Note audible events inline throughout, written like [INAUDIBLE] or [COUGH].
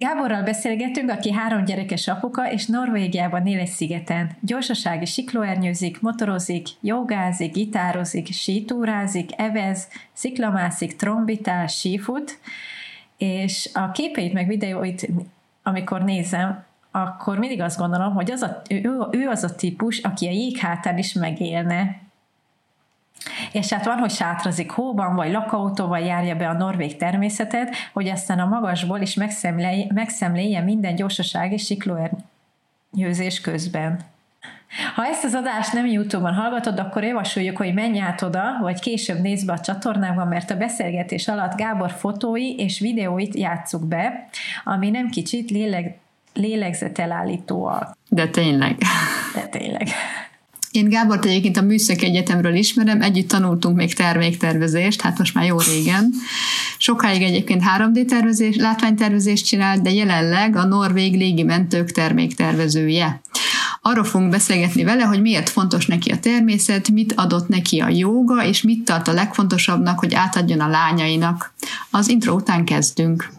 Gáborral beszélgetünk, aki három gyerekes apuka, és Norvégiában él egy szigeten. Gyorsasági siklóernyőzik, motorozik, jogázik, gitározik, sítúrázik, evez, sziklamászik, trombitál, sífut, és a képeit meg videóit, amikor nézem, akkor mindig azt gondolom, hogy az a, ő, ő az a típus, aki a jég hátán is megélne, és hát van, hogy sátrazik hóban, vagy lakautóval járja be a norvég természetet, hogy aztán a magasból is megszemlélje, megszemlélje minden gyorsaság és siklóernyőzés közben. Ha ezt az adást nem YouTube-on hallgatod, akkor javasoljuk, hogy menj át oda, vagy később nézd be a csatornákban, mert a beszélgetés alatt Gábor fotói és videóit játsszuk be, ami nem kicsit léleg, lélegzetelállítóak. De tényleg. De tényleg. Én Gábort egyébként a Műszaki Egyetemről ismerem, együtt tanultunk még terméktervezést, hát most már jó régen. Sokáig egyébként 3D tervezés, látványtervezést csinált, de jelenleg a Norvég légimentők terméktervezője. Arról fogunk beszélgetni vele, hogy miért fontos neki a természet, mit adott neki a jóga, és mit tart a legfontosabbnak, hogy átadjon a lányainak. Az intro után kezdünk.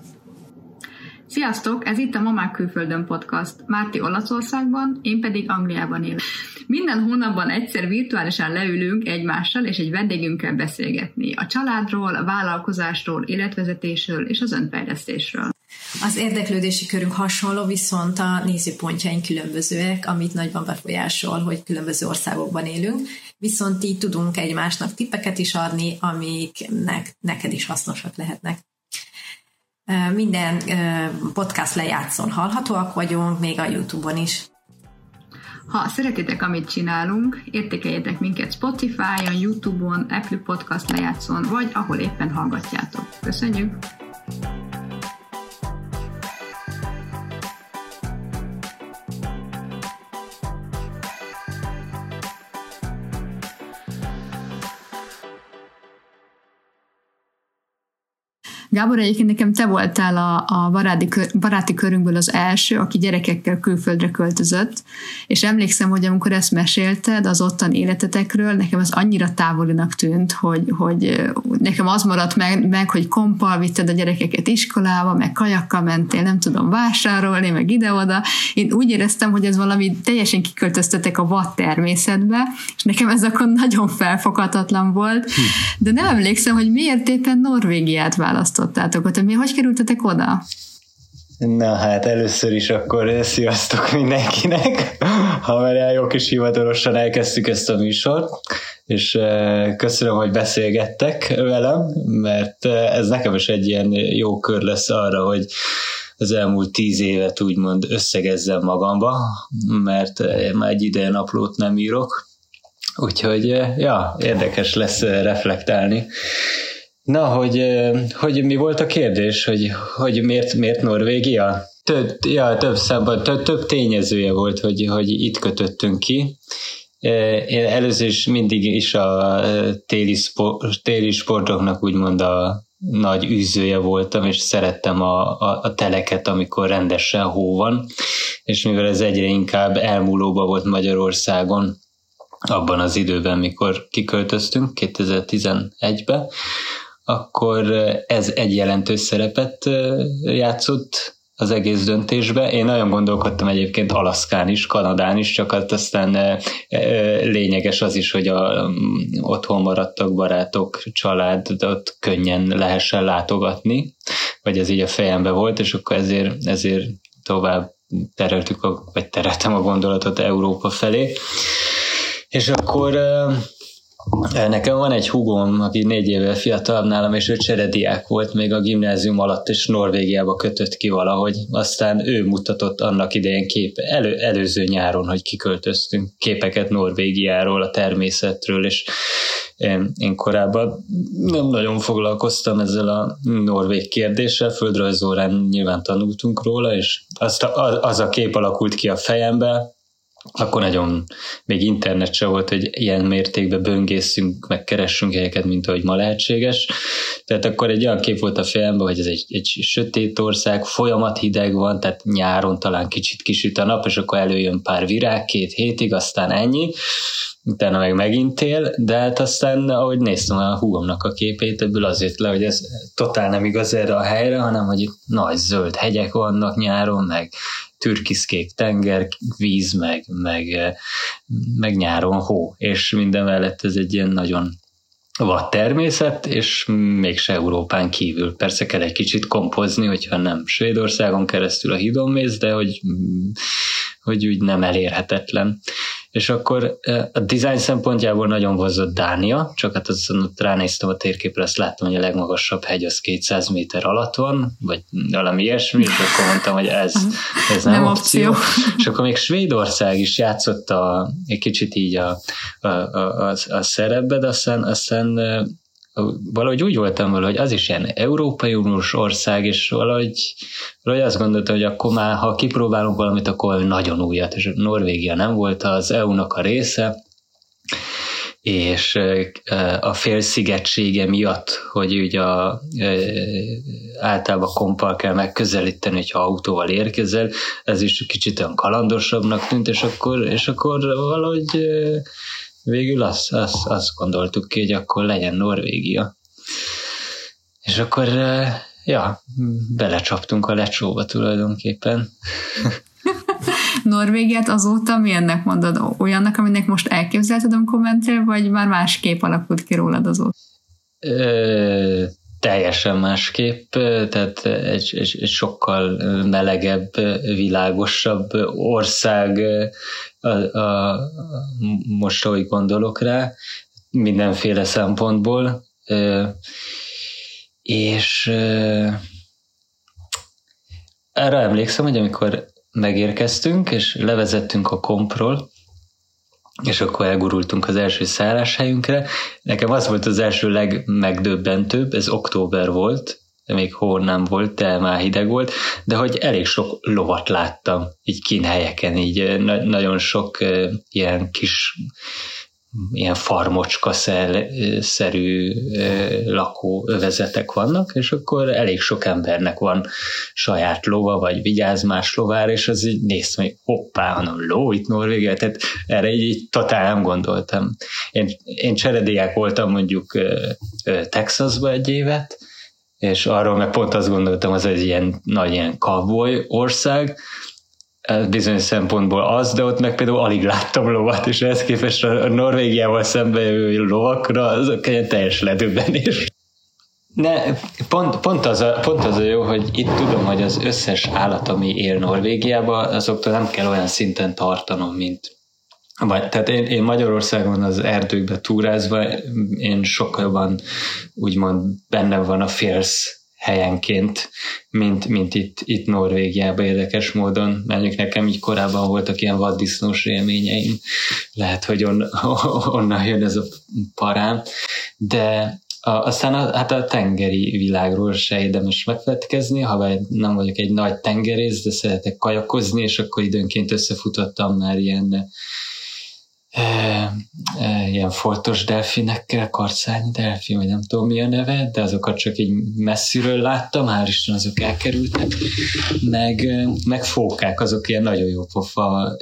Sziasztok! Ez itt a Mamák Külföldön podcast. Márti Olaszországban, én pedig Angliában élek. Minden hónapban egyszer virtuálisan leülünk egymással és egy vendégünkkel beszélgetni. A családról, a vállalkozásról, életvezetésről és az önfejlesztésről. Az érdeklődési körünk hasonló, viszont a nézőpontjaink különbözőek, amit nagyban befolyásol, hogy különböző országokban élünk, viszont így tudunk egymásnak tippeket is adni, amik neked is hasznosak lehetnek. Minden podcast lejátszón hallhatóak vagyunk, még a YouTube-on is. Ha szeretitek, amit csinálunk, értékeljetek minket Spotify-on, YouTube-on, Apple Podcast lejátszón, vagy ahol éppen hallgatjátok. Köszönjük! Gábor, egyébként nekem te voltál a, a baráti, kör, baráti körünkből az első, aki gyerekekkel külföldre költözött, és emlékszem, hogy amikor ezt mesélted az ottan életetekről, nekem ez annyira távolinak tűnt, hogy, hogy nekem az maradt meg, meg, hogy kompal vitted a gyerekeket iskolába, meg kajakkal mentél, nem tudom, vásárolni, meg ide-oda. Én úgy éreztem, hogy ez valami teljesen kiköltöztetek a vad természetbe, és nekem ez akkor nagyon felfoghatatlan volt, hm. de nem emlékszem, hogy miért éppen Norvégiát választott választottátok ott. Mi hogy kerültetek oda? Na hát először is akkor sziasztok mindenkinek, [LAUGHS] ha már jó kis hivatalosan elkezdtük ezt a műsort, és eh, köszönöm, hogy beszélgettek velem, mert eh, ez nekem is egy ilyen jó kör lesz arra, hogy az elmúlt tíz évet úgymond összegezzem magamba, mert eh, már egy ideje naplót nem írok, úgyhogy ja, érdekes lesz reflektálni Na, hogy, hogy mi volt a kérdés, hogy, hogy miért, miért Norvégia? Több, ja, több szempont, több, több tényezője volt, hogy, hogy itt kötöttünk ki. Én először is mindig is a téli, sport, téli sportoknak úgymond a nagy űzője voltam, és szerettem a, a, a teleket, amikor rendesen hó van, és mivel ez egyre inkább elmúlóba volt Magyarországon, abban az időben, mikor kiköltöztünk, 2011-ben, akkor ez egy jelentős szerepet játszott az egész döntésbe. Én nagyon gondolkodtam egyébként Alaszkán is, Kanadán is, csak hát aztán lényeges az is, hogy a, otthon maradtak barátok, család, ott könnyen lehessen látogatni, vagy ez így a fejembe volt, és akkor ezért, ezért tovább tereltük, a, vagy tereltem a gondolatot Európa felé. És akkor Nekem van egy hugom, aki négy évvel fiatalabb nálam, és ő cserediák volt még a gimnázium alatt, és Norvégiába kötött ki valahogy. Aztán ő mutatott annak idején kép, elő, előző nyáron, hogy kiköltöztünk képeket Norvégiáról, a természetről, és én, én korábban nem nagyon foglalkoztam ezzel a norvég kérdéssel, földrajzórán nyilván tanultunk róla, és azt a, az a kép alakult ki a fejembe, akkor nagyon még internet se volt, hogy ilyen mértékben böngészünk, meg keressünk helyeket, mint ahogy ma lehetséges. Tehát akkor egy olyan kép volt a fejemben, hogy ez egy, egy sötét ország, folyamat hideg van, tehát nyáron talán kicsit kisüt a nap, és akkor előjön pár virág két hétig, aztán ennyi utána meg megint él, de hát aztán, ahogy néztem a húgomnak a képét, ebből az jött le, hogy ez totál nem igaz erre a helyre, hanem hogy itt nagy zöld hegyek vannak nyáron, meg türkiszkék tenger, víz, meg, meg, meg nyáron hó, és minden mellett ez egy ilyen nagyon vad természet, és mégse Európán kívül. Persze kell egy kicsit kompozni, hogyha nem Svédországon keresztül a hídon mész, de hogy, hogy úgy nem elérhetetlen és akkor a design szempontjából nagyon vozott Dánia, csak hát azon ott ránéztem a térképre, azt láttam, hogy a legmagasabb hegy az 200 méter alatt van, vagy valami ilyesmi, és akkor mondtam, hogy ez, ez nem, nem opció. opció. És akkor még Svédország is játszott a, egy kicsit így a, a, a, a, a szerepbe, de aztán, aztán valahogy úgy voltam vele, hogy az is ilyen Európai Uniós ország, és valahogy, valahogy azt gondoltam, hogy akkor már, ha kipróbálunk valamit, akkor nagyon újat, és Norvégia nem volt az EU-nak a része, és a félszigetsége miatt, hogy ugye a, általában kompal kell megközelíteni, hogyha autóval érkezel, ez is kicsit olyan kalandosabbnak tűnt, és akkor, és akkor valahogy végül azt, azt, azt gondoltuk ki, hogy akkor legyen Norvégia. És akkor, ja, belecsaptunk a lecsóba tulajdonképpen. [LAUGHS] Norvégiát azóta milyennek mondod? Olyannak, aminek most elképzelted, amikor mentél, vagy már másképp alakult ki rólad azóta? Ö, teljesen másképp, tehát egy, egy, egy sokkal melegebb, világosabb ország a, a, most, ahogy gondolok rá, mindenféle szempontból, és erre emlékszem, hogy amikor megérkeztünk, és levezettünk a kompról, és akkor elgurultunk az első szálláshelyünkre. Nekem az volt az első legmegdöbbentőbb, ez október volt, még hó nem volt, de már hideg volt, de hogy elég sok lovat láttam, így kínhelyeken, így na- nagyon sok uh, ilyen kis ilyen farmocska szerű lakóövezetek vannak, és akkor elég sok embernek van saját lova, vagy vigyáz más lovár, és az így néztem, hogy hoppá, hanem ló itt Norvégia, tehát erre így, így totál nem gondoltam. Én, én cserediák voltam mondjuk Texasba egy évet, és arról meg pont azt gondoltam, az egy ilyen nagy ilyen cowboy ország, bizonyos szempontból az, de ott meg például alig láttam lovat, és ehhez képest a Norvégiával szembe jövő lovakra azok egy teljes ledöbbenés. Ne, pont, pont, az a, pont az a jó, hogy itt tudom, hogy az összes állat, ami él Norvégiában, azoktól nem kell olyan szinten tartanom, mint vagy, tehát én, én Magyarországon az erdőkbe túrázva, én sokkal jobban úgymond benne van a félsz helyenként, mint, mint itt, itt Norvégiában érdekes módon. Mondjuk nekem így korábban voltak ilyen vaddisznós élményeim, lehet, hogy on, [LAUGHS] onnan jön ez a parám, de a, aztán a, hát a tengeri világról se érdemes megfelelkezni, ha nem vagyok egy nagy tengerész, de szeretek kajakozni, és akkor időnként összefutottam már ilyen ilyen foltos delfinekkel, karcányi delfin, vagy nem tudom mi a neve, de azokat csak így messziről láttam, hál' Isten azok elkerültek, meg, meg fókák, azok ilyen nagyon jó pofa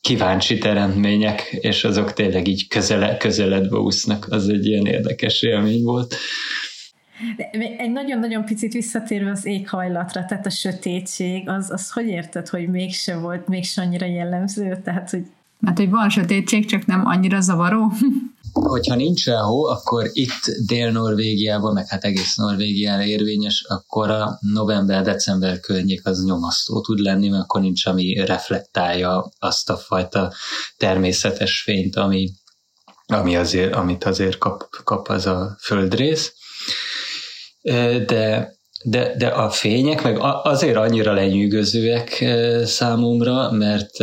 kíváncsi teremtmények, és azok tényleg így közele, közeledbe úsznak, az egy ilyen érdekes élmény volt. Egy nagyon-nagyon picit visszatérve az éghajlatra, tehát a sötétség, az, az hogy érted, hogy mégse volt, mégse annyira jellemző? Tehát, hogy mert hogy van sötétség, csak nem annyira zavaró. Hogyha nincsen hó, akkor itt Dél-Norvégiában, meg hát egész Norvégiára érvényes, akkor a november-december környék az nyomasztó tud lenni, mert akkor nincs, ami reflektálja azt a fajta természetes fényt, ami, ami azért, amit azért kap, kap az a földrész. De de, de a fények meg azért annyira lenyűgözőek számomra, mert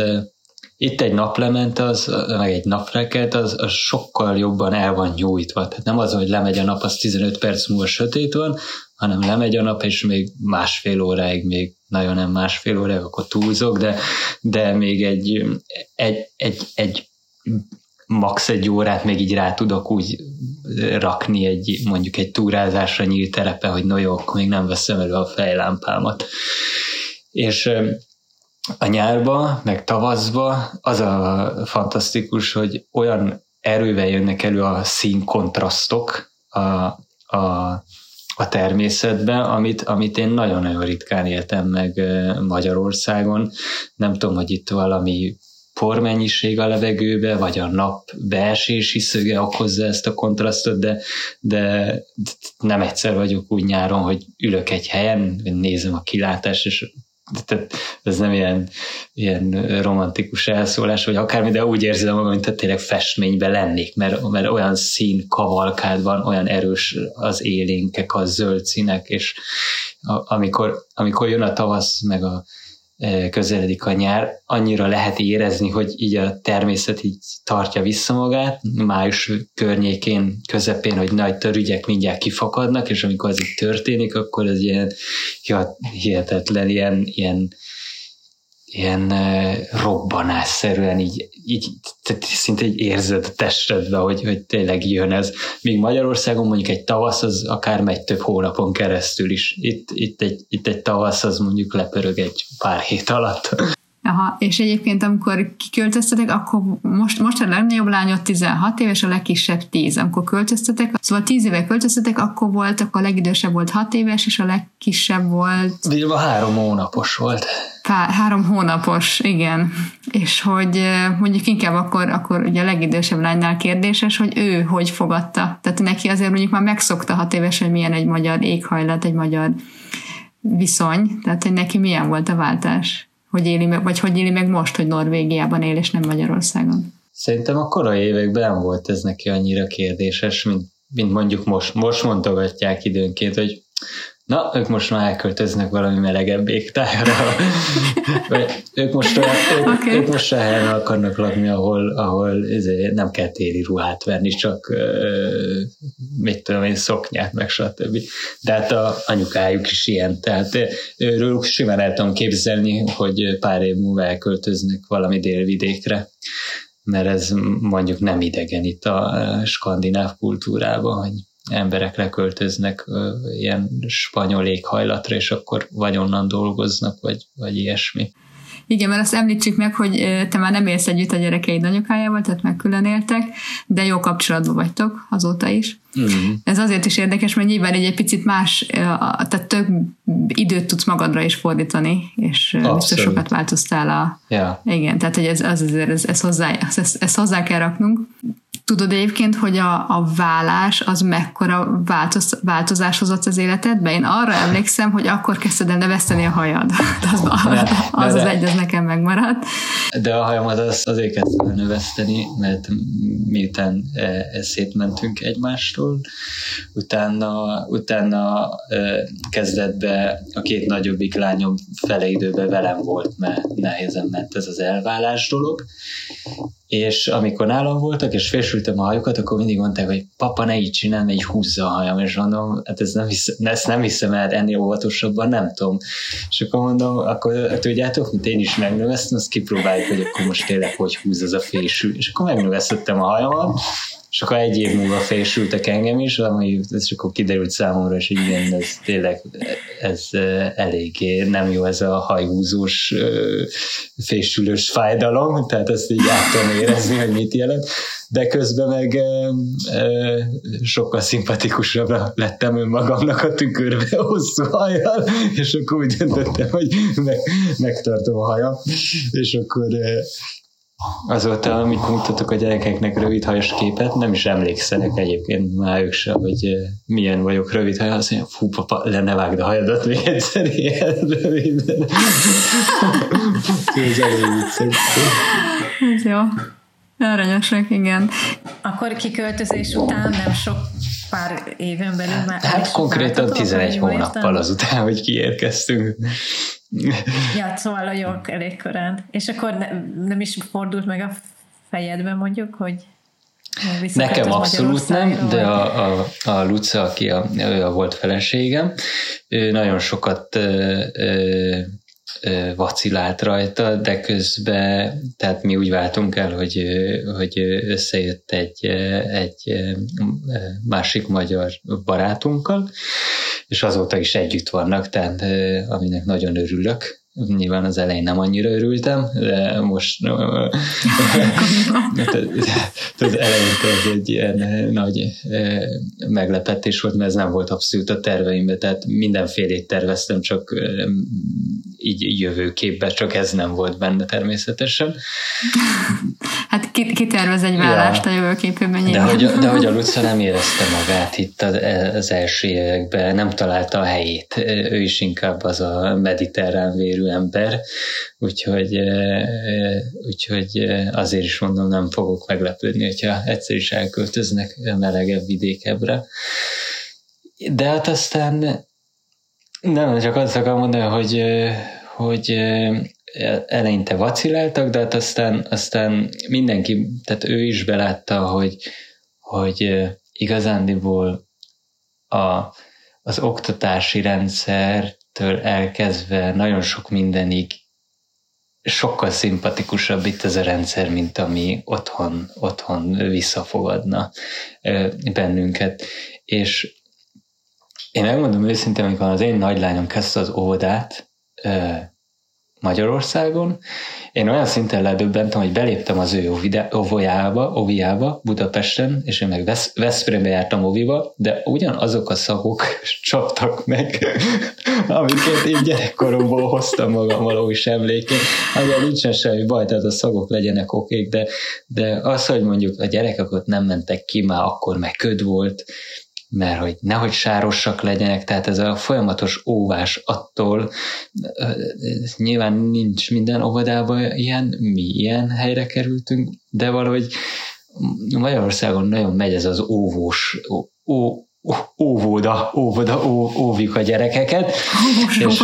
itt egy naplement, az, meg egy naprekelt, az, az sokkal jobban el van nyújtva. Tehát nem az, hogy lemegy a nap, az 15 perc múlva sötét van, hanem lemegy a nap, és még másfél óráig még nagyon nem másfél óra, akkor túlzok, de, de még egy, egy, egy, egy max egy órát még így rá tudok úgy rakni egy, mondjuk egy túrázásra nyílt terepe, hogy no jó, még nem veszem elő a fejlámpámat. És a nyárba, meg tavaszba az a fantasztikus, hogy olyan erővel jönnek elő a színkontrasztok a, a, a természetben, amit, amit én nagyon-nagyon ritkán éltem meg Magyarországon. Nem tudom, hogy itt valami pormennyiség a levegőbe, vagy a nap beesési szöge okozza ezt a kontrasztot, de, de nem egyszer vagyok úgy nyáron, hogy ülök egy helyen, nézem a kilátást, és tehát ez nem ilyen, ilyen romantikus elszólás, vagy akármi, de úgy érzem magam, mint tényleg festményben lennék, mert, mert olyan szín kavalkád van, olyan erős az élénkek, a zöld színek, és a, amikor, amikor jön a tavasz, meg a, közeledik a nyár, annyira lehet érezni, hogy így a természet így tartja vissza magát, május környékén, közepén, hogy nagy törügyek mindjárt kifakadnak, és amikor ez így történik, akkor ez ilyen hihetetlen, ilyen, ilyen ilyen robbanásszerűen így, így tehát szinte így érzed a testedbe, hogy, hogy tényleg jön ez. Míg Magyarországon mondjuk egy tavasz az akár megy több hónapon keresztül is. Itt, itt, egy, itt egy tavasz az mondjuk lepörög egy pár hét alatt. Aha, és egyébként amikor kiköltöztetek, akkor most, most a legnagyobb lányod 16 éves, a legkisebb 10. Amikor költöztetek, szóval 10 éve költöztetek, akkor voltak, a legidősebb volt 6 éves, és a legkisebb volt... Vilma három hónapos volt. Pár, három hónapos, igen. És hogy mondjuk inkább akkor, akkor ugye a legidősebb lánynál kérdéses, hogy ő hogy fogadta. Tehát neki azért mondjuk már megszokta hat éves, hogy milyen egy magyar éghajlat, egy magyar viszony, tehát hogy neki milyen volt a váltás hogy éli meg, vagy hogy éli meg most, hogy Norvégiában él, és nem Magyarországon? Szerintem a korai években nem volt ez neki annyira kérdéses, mint, mint mondjuk most. Most mondogatják időnként, hogy na, ők most már elköltöznek valami melegebb égtájra. [LAUGHS] ők most olyan, ők, okay. ők most olyan helyen akarnak lakni, ahol, ahol ezért nem kell téli ruhát venni, csak uh, mit tudom én, szoknyát, meg stb. De hát a anyukájuk is ilyen, tehát őről simán el tudom képzelni, hogy pár év múlva elköltöznek valami délvidékre mert ez mondjuk nem idegen itt a skandináv kultúrában, hogy emberek leköltöznek ilyen spanyol éghajlatra, és akkor vagy onnan dolgoznak, vagy, vagy ilyesmi. Igen, mert azt említsük meg, hogy te már nem élsz együtt a gyerekeid anyukájával, tehát meg külön éltek, de jó kapcsolatban vagytok azóta is. Mm-hmm. Ez azért is érdekes, mert nyilván egy, egy picit más, tehát több időt tudsz magadra is fordítani, és Abszolút. biztos sokat változtál a... Yeah. Igen, tehát hogy ez, az azért, ez, ez, hozzá, ez, ez hozzá kell raknunk. Tudod egyébként, hogy a, a vállás az mekkora változ, változás hozott az életedbe? Én arra emlékszem, hogy akkor kezdted el neveszteni a hajad. [LAUGHS] az, az, az, az egy, az nekem megmaradt. De a hajamat az, azért kezdtem növeszteni, mert miután e, e, szétmentünk egymástól, utána, utána e, kezdett be a két nagyobbik lányom fele időben velem volt, mert nehézen ment ez az elvállás dolog, és amikor nálam voltak, és fésültem a hajukat, akkor mindig mondták, hogy papa, ne így csinálj, mert így húzza a hajam, és mondom, hát ez nem hiszem, ezt nem hiszem el, ennél óvatosabban nem tudom. És akkor mondom, akkor tudjátok, mint én is megnövesztem, azt kipróbáljuk, hogy akkor most tényleg hogy húz ez a fésű. És akkor megnövesztettem a hajamat, és akkor egy év múlva fésültek engem is, ami, és akkor kiderült számomra, és igen, ez tényleg ez eléggé nem jó ez a hajhúzós fésülős fájdalom, tehát ezt így át tudom érezni, hogy mit jelent, de közben meg sokkal szimpatikusabb lettem önmagamnak a tükörbe [LAUGHS] hosszú hajjal, és akkor úgy döntöttem, hogy meg, megtartom a hajam, és akkor Azóta, amikor mutatok a gyerekeknek rövid hajas képet, nem is emlékszenek egyébként már ők sem, hogy milyen vagyok rövid haj, azt mondja, fú, papa, le ne vágd a hajadat még egyszer ilyen röviden. [LAUGHS] Ez elég Ez jó. Aranyosak, igen. Akkor kiköltözés után nem sok pár éven belül már... Hát konkrétan 11 hónappal azután, hogy kiérkeztünk. Ja, szóval a jó, elég korán. És akkor ne, nem is fordult meg a fejedben mondjuk, hogy Nekem abszolút nem, de a, a, a Luca, aki a, ő a volt feleségem, ő nagyon sokat ö, ö, vacilált rajta, de közben, tehát mi úgy váltunk el, hogy, hogy összejött egy, egy másik magyar barátunkkal, és azóta is együtt vannak, tehát aminek nagyon örülök. Nyilván az elején nem annyira örültem, de most az elején ez egy ilyen nagy meglepetés volt, mert ez nem volt abszolút a terveimben, tehát mindenfélét terveztem, csak így jövőképben, csak ez nem volt benne természetesen. Hát ki, ki tervez egy vállást ja. a jövőképében de hogy, de hogy a Luca nem érezte magát itt az, az első években, nem találta a helyét. Ő is inkább az a mediterrán vérű ember, úgyhogy, úgyhogy azért is mondom, nem fogok meglepődni, hogyha egyszer is elköltöznek melegebb vidékebbre. De hát aztán nem, csak azt akarom mondani, hogy, hogy eleinte vaciláltak, de hát aztán, aztán mindenki, tehát ő is belátta, hogy, hogy igazándiból a, az oktatási rendszertől elkezdve nagyon sok mindenig sokkal szimpatikusabb itt ez a rendszer, mint ami otthon, otthon visszafogadna bennünket. És én megmondom őszintén, amikor az én nagylányom kezdte az óvodát Magyarországon, én olyan szinten ledöbbentem, hogy beléptem az ő óvojába, óviába Budapesten, és én meg Vesz, Veszprémbe jártam óviba, de ugyanazok a szagok [LAUGHS] csaptak meg, [LAUGHS] amiket én gyerekkoromból hoztam magam való is emlékén. Azért nincsen semmi baj, tehát a szagok legyenek okék, de, de az, hogy mondjuk a gyerekek ott nem mentek ki, már akkor meg köd volt, mert hogy nehogy sárosak legyenek, tehát ez a folyamatos óvás attól, nyilván nincs minden óvodában ilyen, mi ilyen helyre kerültünk, de valahogy Magyarországon nagyon megy ez az óvós, ó, ó, óvoda, ó, óvjuk a gyerekeket, és, és,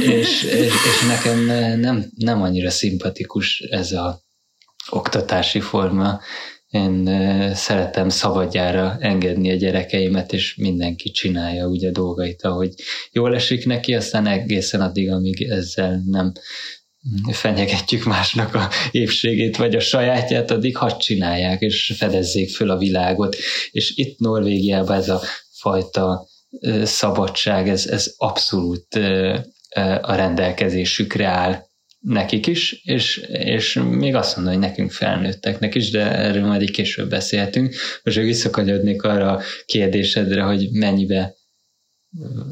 és, és, és nekem nem, nem annyira szimpatikus ez a oktatási forma, én szeretem szabadjára engedni a gyerekeimet, és mindenki csinálja úgy a dolgait, ahogy jól esik neki, aztán egészen addig, amíg ezzel nem fenyegetjük másnak a épségét, vagy a sajátját, addig hadd csinálják, és fedezzék föl a világot. És itt Norvégiában ez a fajta szabadság, ez, ez abszolút a rendelkezésükre áll nekik is, és, és még azt mondom, hogy nekünk felnőtteknek is, de erről majd egy később beszélhetünk. Most még visszakanyodnék arra a kérdésedre, hogy mennyibe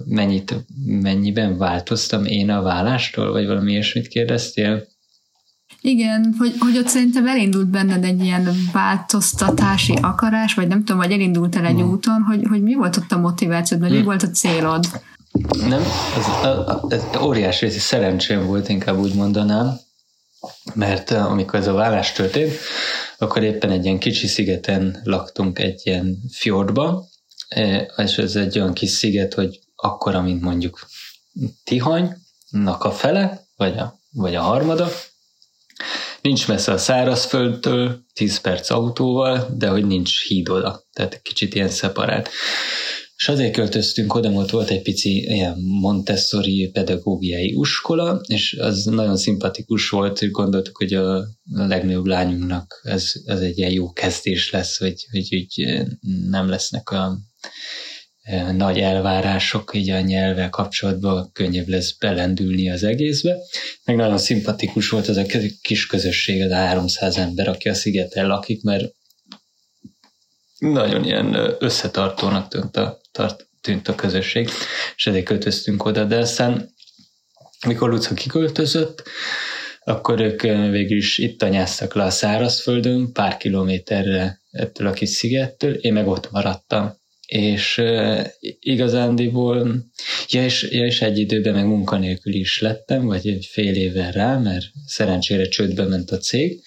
mennyit, mennyiben változtam én a vállástól, vagy valami ilyesmit kérdeztél? Igen, hogy, hogy ott szerintem elindult benned egy ilyen változtatási akarás, vagy nem tudom, vagy elindult el egy hmm. úton, hogy, hogy mi volt ott a motivációd, vagy hmm. mi volt a célod? Nem, ez, ez óriási szerencsém volt, inkább úgy mondanám, mert amikor ez a vállás történt, akkor éppen egy ilyen kicsi szigeten laktunk egy ilyen fjordba, és ez egy olyan kis sziget, hogy akkora, mint mondjuk Tihanynak a fele, vagy a, vagy a harmada. Nincs messze a szárazföldtől, 10 perc autóval, de hogy nincs híd oda, tehát kicsit ilyen szeparált. És azért költöztünk oda, mert volt egy pici ilyen Montessori pedagógiai iskola, és az nagyon szimpatikus volt, gondoltuk, hogy a legnagyobb lányunknak ez, ez egy ilyen jó kezdés lesz, hogy, hogy, hogy nem lesznek a nagy elvárások így a nyelvvel kapcsolatban, könnyebb lesz belendülni az egészbe. Meg nagyon szimpatikus volt az a kis közösség, az a 300 ember, aki a szigeten lakik, mert nagyon ilyen összetartónak tűnt a, tart, tűnt a közösség, és ezért költöztünk oda, de aztán mikor Luca kiköltözött, akkor ők végül is itt anyáztak le a szárazföldön, pár kilométerre ettől a kis szigettől, én meg ott maradtam. És uh, igazándiból, ja és, ja és egy időben meg munkanélkül is lettem, vagy egy fél évvel rá, mert szerencsére csődbe ment a cég,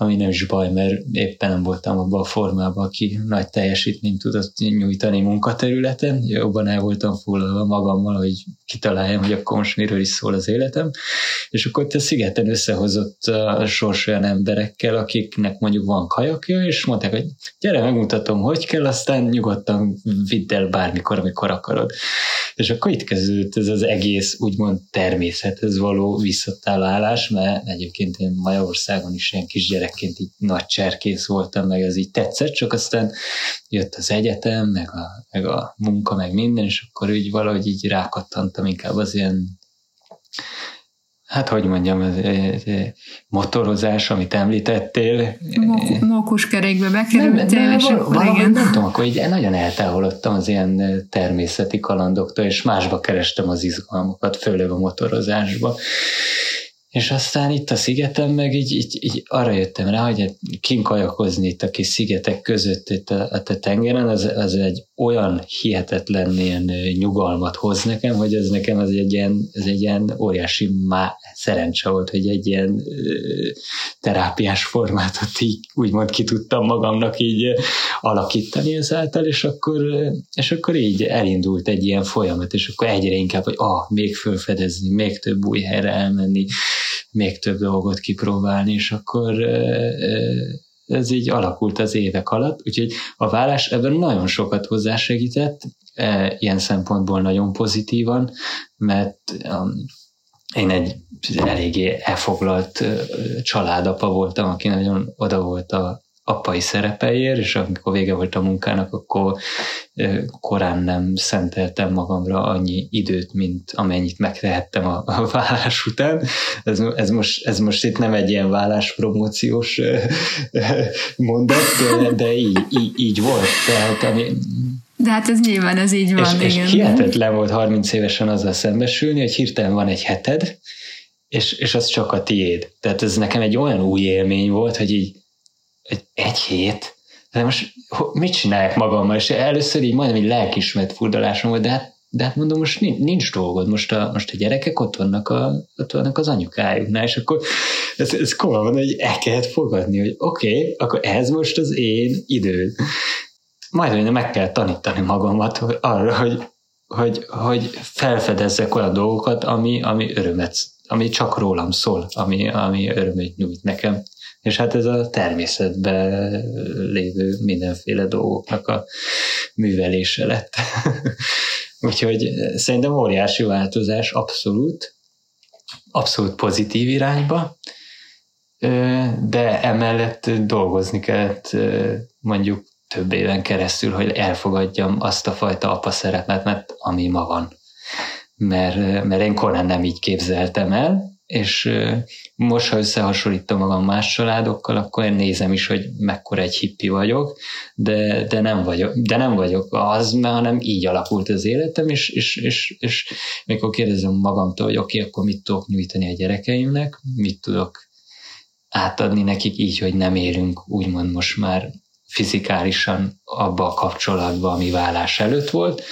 ami nem is baj, mert éppen nem voltam abban a formában, aki nagy teljesítményt tudott nyújtani munkaterületen, jobban el voltam foglalva magammal, hogy kitaláljam, hogy akkor most miről is szól az életem, és akkor a szigeten összehozott a sors olyan emberekkel, akiknek mondjuk van kajakja, és mondták, hogy gyere, megmutatom, hogy kell, aztán nyugodtan vidd el bármikor, amikor akarod. És akkor itt kezdődött ez az egész úgymond természethez való visszatalálás, mert egyébként én Magyarországon is ilyen kisgyerekként így nagy cserkész voltam, meg ez így tetszett, csak aztán jött az egyetem, meg a, meg a munka, meg minden, és akkor így valahogy így rákattantam inkább az ilyen hát hogy mondjam, az, motorozás, amit említettél. Mókuskerékbe bekerültél, nem, és akkor igen. Nem tudom, akkor így nagyon eltávolodtam az ilyen természeti kalandoktól, és másba kerestem az izgalmakat, főleg a motorozásba. És aztán itt a szigeten meg így, így, így arra jöttem rá, hogy kinkajakozni itt a kis szigetek között itt a, a tengeren, az, az egy olyan hihetetlen ilyen nyugalmat hoz nekem, hogy ez nekem az egy ilyen, ez egy ilyen óriási má, szerencse volt, hogy egy ilyen terápiás formátot így úgymond ki tudtam magamnak így alakítani ezáltal, és akkor, és akkor így elindult egy ilyen folyamat, és akkor egyre inkább, hogy ah, még fölfedezni, még több új helyre elmenni, még több dolgot kipróbálni, és akkor ez így alakult az évek alatt, úgyhogy a vállás ebben nagyon sokat hozzásegített, ilyen szempontból nagyon pozitívan, mert én egy eléggé elfoglalt családapa voltam, aki nagyon oda volt a apai szerepeért, és amikor vége volt a munkának, akkor korán nem szenteltem magamra annyi időt, mint amennyit megtehettem a, a vállás után. Ez, ez, most, ez most itt nem egy ilyen válláspromóciós mondat, de, de így, így, így volt. Tehát ami, de hát ez nyilván, ez így van, és, igen. És hihetetlen volt 30 évesen azzal szembesülni, hogy hirtelen van egy heted, és, és az csak a tiéd. Tehát ez nekem egy olyan új élmény volt, hogy így egy, egy hét, de most mit csinálják magammal? És először így majdnem egy lelkismert furdalásom volt, de hát, de hát mondom, most nincs, nincs dolgod, most a, most a gyerekek ott vannak, a, ott vannak az anyukájuknál, és akkor ez, ez komolyan hogy el kellett fogadni, hogy oké, okay, akkor ez most az én időd. Majd meg kell tanítani magamat hogy arra, hogy, hogy, hogy felfedezzek olyan dolgokat, ami, ami örömet, ami csak rólam szól, ami, ami örömét nyújt nekem. És hát ez a természetben lévő mindenféle dolgoknak a művelése lett. [LAUGHS] Úgyhogy szerintem óriási változás, abszolút, abszolút pozitív irányba, de emellett dolgozni kellett mondjuk több éven keresztül, hogy elfogadjam azt a fajta apa szerepet, mert ami ma van. Mert, mert én korán nem így képzeltem el, és most, ha összehasonlítom magam más családokkal, akkor én nézem is, hogy mekkora egy hippi vagyok, de, de, nem, vagyok, de nem vagyok az, mert hanem így alakult az életem, és, és, és, és mikor kérdezem magamtól, hogy oké, okay, akkor mit tudok nyújtani a gyerekeimnek, mit tudok átadni nekik így, hogy nem élünk úgymond most már fizikálisan abba a kapcsolatba, ami vállás előtt volt,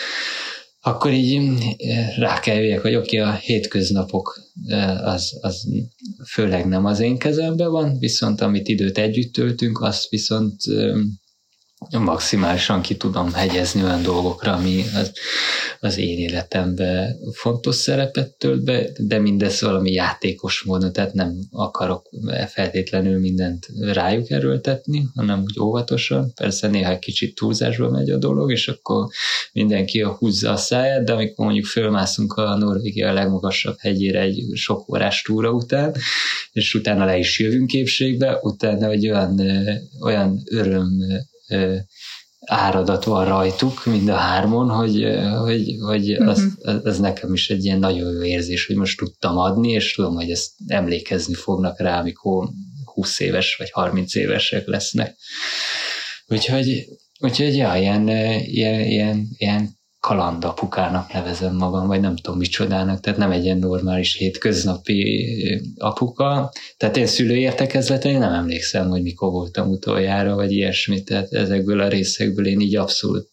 akkor így eh, rá kell jöjjek, hogy oké, okay, a hétköznapok eh, az, az főleg nem az én kezemben van, viszont amit időt együtt töltünk, azt viszont eh, maximálisan ki tudom hegyezni olyan dolgokra, ami az, az én életemben fontos szerepet tölt be, de mindez valami játékos módon, tehát nem akarok feltétlenül mindent rájuk erőltetni, hanem úgy óvatosan. Persze néha kicsit túlzásba megy a dolog, és akkor mindenki a húzza a száját, de amikor mondjuk fölmászunk a Norvégia legmagasabb hegyére egy sok órás túra után, és utána le is jövünk képségbe, utána egy olyan, olyan öröm áradat van rajtuk, mind a hármon, hogy, hogy, hogy uh-huh. az, az nekem is egy ilyen nagyon jó érzés, hogy most tudtam adni, és tudom, hogy ezt emlékezni fognak rá, amikor 20 éves vagy 30 évesek lesznek. Úgyhogy, úgyhogy ja, ilyen, ilyen, ilyen, ilyen kalandapukának nevezem magam, vagy nem tudom micsodának, tehát nem egy ilyen normális hétköznapi apuka. Tehát én szülőértekezleten nem emlékszem, hogy mikor voltam utoljára, vagy ilyesmit, tehát ezekből a részekből én így abszolút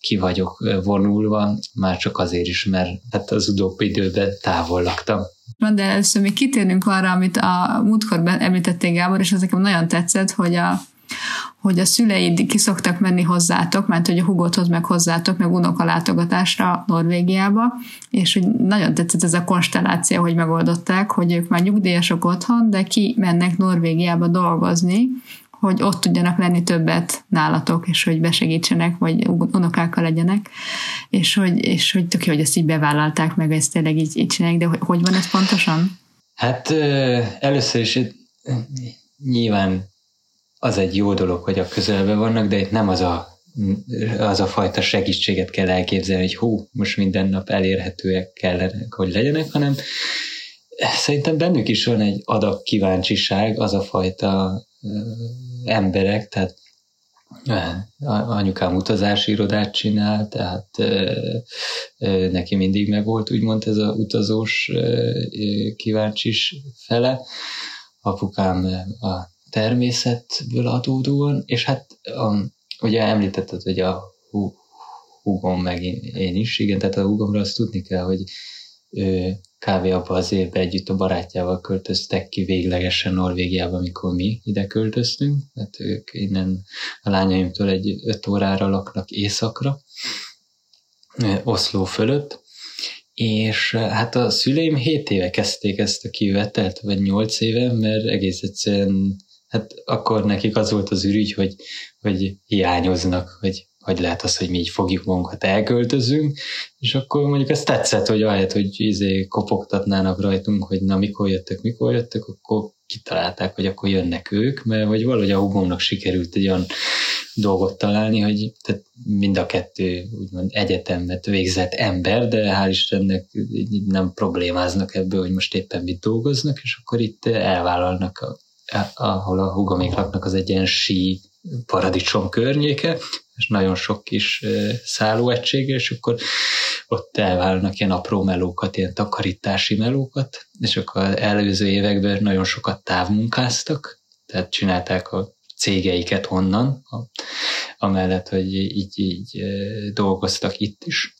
ki vagyok vonulva, már csak azért is, mert hát az utóbbi időben távol laktam De először még kitérünk arra, amit a múltkor említették Gábor, és ez nekem nagyon tetszett, hogy a, hogy a szüleid kiszoktak menni hozzátok, mert hogy a hugothoz meg hozzátok, meg unoka látogatásra Norvégiába, és hogy nagyon tetszett ez a konstelláció, hogy megoldották, hogy ők már nyugdíjasok otthon, de ki mennek Norvégiába dolgozni, hogy ott tudjanak lenni többet nálatok, és hogy besegítsenek, vagy unokákkal legyenek, és hogy, és hogy tök jó, hogy ezt így bevállalták, meg ezt tényleg így, így csinálják, de hogy, hogy van ez pontosan? Hát először is nyilván az egy jó dolog, hogy a közelben vannak, de itt nem az a, az a fajta segítséget kell elképzelni, hogy hú, most minden nap elérhetőek kellene, hogy legyenek, hanem szerintem bennük is van egy adag kíváncsiság, az a fajta emberek, tehát anyukám utazási irodát csinál, tehát neki mindig meg volt úgymond ez a utazós kíváncsis fele. Apukám a természetből adódóan, és hát um, ugye említetted, hogy a húgom meg én, én is, igen, tehát a húgomra azt tudni kell, hogy ő kávé abban az évben együtt a barátjával költöztek ki véglegesen Norvégiába, amikor mi ide költöztünk, mert ők innen a lányaimtól egy öt órára laknak északra, Oszló fölött, és hát a szüleim 7 éve kezdték ezt a kivetelt, vagy 8 éve, mert egész egyszerűen hát akkor nekik az volt az ürügy, hogy, hogy hiányoznak, hogy, hogy lehet az, hogy mi így fogjuk magunkat, elköltözünk, és akkor mondjuk ez tetszett, hogy ahelyett, hogy izé kopogtatnának rajtunk, hogy na mikor jöttök, mikor jöttök, akkor kitalálták, hogy akkor jönnek ők, mert vagy valahogy a hugomnak sikerült egy olyan dolgot találni, hogy tehát mind a kettő úgymond egyetemet végzett ember, de hál' Istennek nem problémáznak ebből, hogy most éppen mit dolgoznak, és akkor itt elvállalnak a ahol a hugomék laknak, az egy paradicsom környéke, és nagyon sok kis szállóegység, és akkor ott elválnak ilyen apró melókat, ilyen takarítási melókat, és akkor az előző években nagyon sokat távmunkáztak, tehát csinálták a cégeiket onnan, amellett, hogy így, így dolgoztak itt is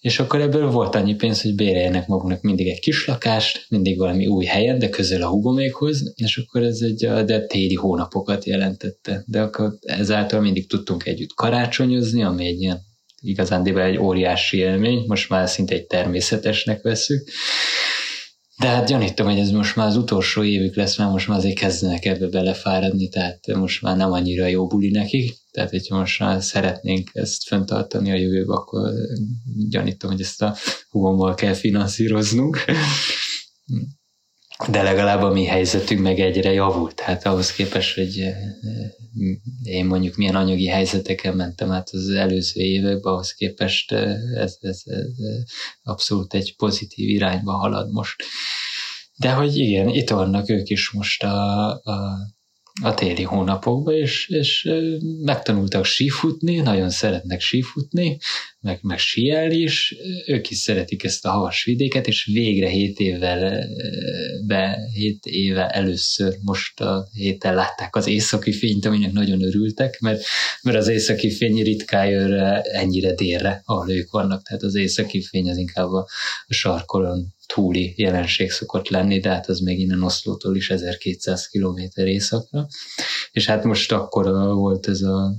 és akkor ebből volt annyi pénz, hogy béreljenek maguknak mindig egy kis lakást, mindig valami új helyen, de közel a hugomékhoz, és akkor ez egy de téli hónapokat jelentette. De akkor ezáltal mindig tudtunk együtt karácsonyozni, ami egy ilyen igazándiból egy óriási élmény, most már szinte egy természetesnek veszük. De hát gyanítom, hogy ez most már az utolsó évük lesz, mert most már azért kezdenek ebbe belefáradni, tehát most már nem annyira jó buli nekik. Tehát, hogyha most már szeretnénk ezt fenntartani a jövőbe, akkor gyanítom, hogy ezt a hugommal kell finanszíroznunk. De legalább a mi helyzetünk meg egyre javult. Tehát ahhoz képest, hogy eh, én mondjuk milyen anyagi helyzeteken mentem át az előző években, ahhoz képest eh, ez, ez, ez abszolút egy pozitív irányba halad most. De hogy igen, itt vannak ők is most a, a a téli hónapokban, és, és megtanultak sífutni, nagyon szeretnek sífutni, meg, meg síelni is, ők is szeretik ezt a havas vidéket, és végre 7 évvel, be, 7 éve először most a héten látták az északi fényt, aminek nagyon örültek, mert, mert az északi fény ritkán jön ennyire délre, ahol ők vannak, tehát az északi fény az inkább a, sarkolon túli jelenség szokott lenni, de hát az még innen Oszlótól is 1200 km északra. És hát most akkor volt ez a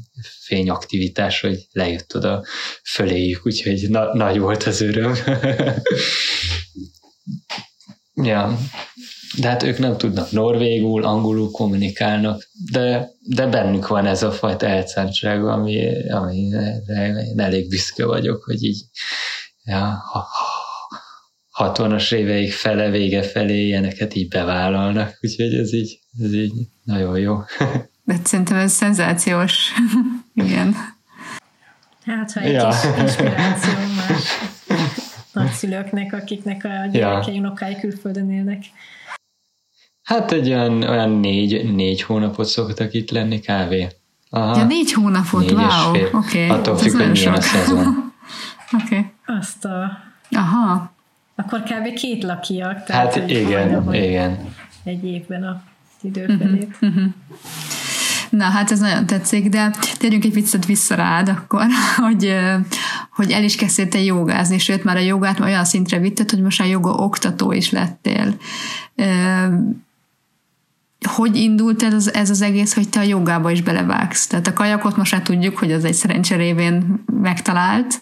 fényaktivitás, hogy lejött oda föléjük, úgyhogy na- nagy volt az öröm. [LAUGHS] ja, de hát ők nem tudnak norvégul, angolul kommunikálnak, de, de bennük van ez a fajta elszántság, ami, ami elég büszke vagyok, hogy így ja, ha, 60-as éveik fele, vége felé ilyeneket így bevállalnak, úgyhogy ez így, ez így nagyon jó. [LAUGHS] De szerintem ez szenzációs. [LAUGHS] Igen. Hát, ha egy ja. kis inspiráció más nagyszülőknek, akiknek a gyerekei, ja. unokái külföldön élnek. Hát egy olyan, olyan négy, négy hónapot szoktak itt lenni kávé. Aha. Ja, négy hónapot, négy wow, oké. Okay. Attól függ, hogy milyen a szezon. [LAUGHS] Oké. Okay. Azt a... Aha. Akkor kb. két lakiak. Tehát hát igen, igen. Egy évben a időfelét. Uh-huh, Na, hát ez nagyon tetszik, de térjünk egy picit vissza rád akkor, [LAUGHS] hogy, hogy el is kezdtél jogázni, sőt már a jogát olyan szintre vitted, hogy most már joga oktató is lettél. Hogy indult ez, ez az egész, hogy te a jogába is belevágsz? Tehát a kajakot most már tudjuk, hogy az egy szerencse révén megtalált.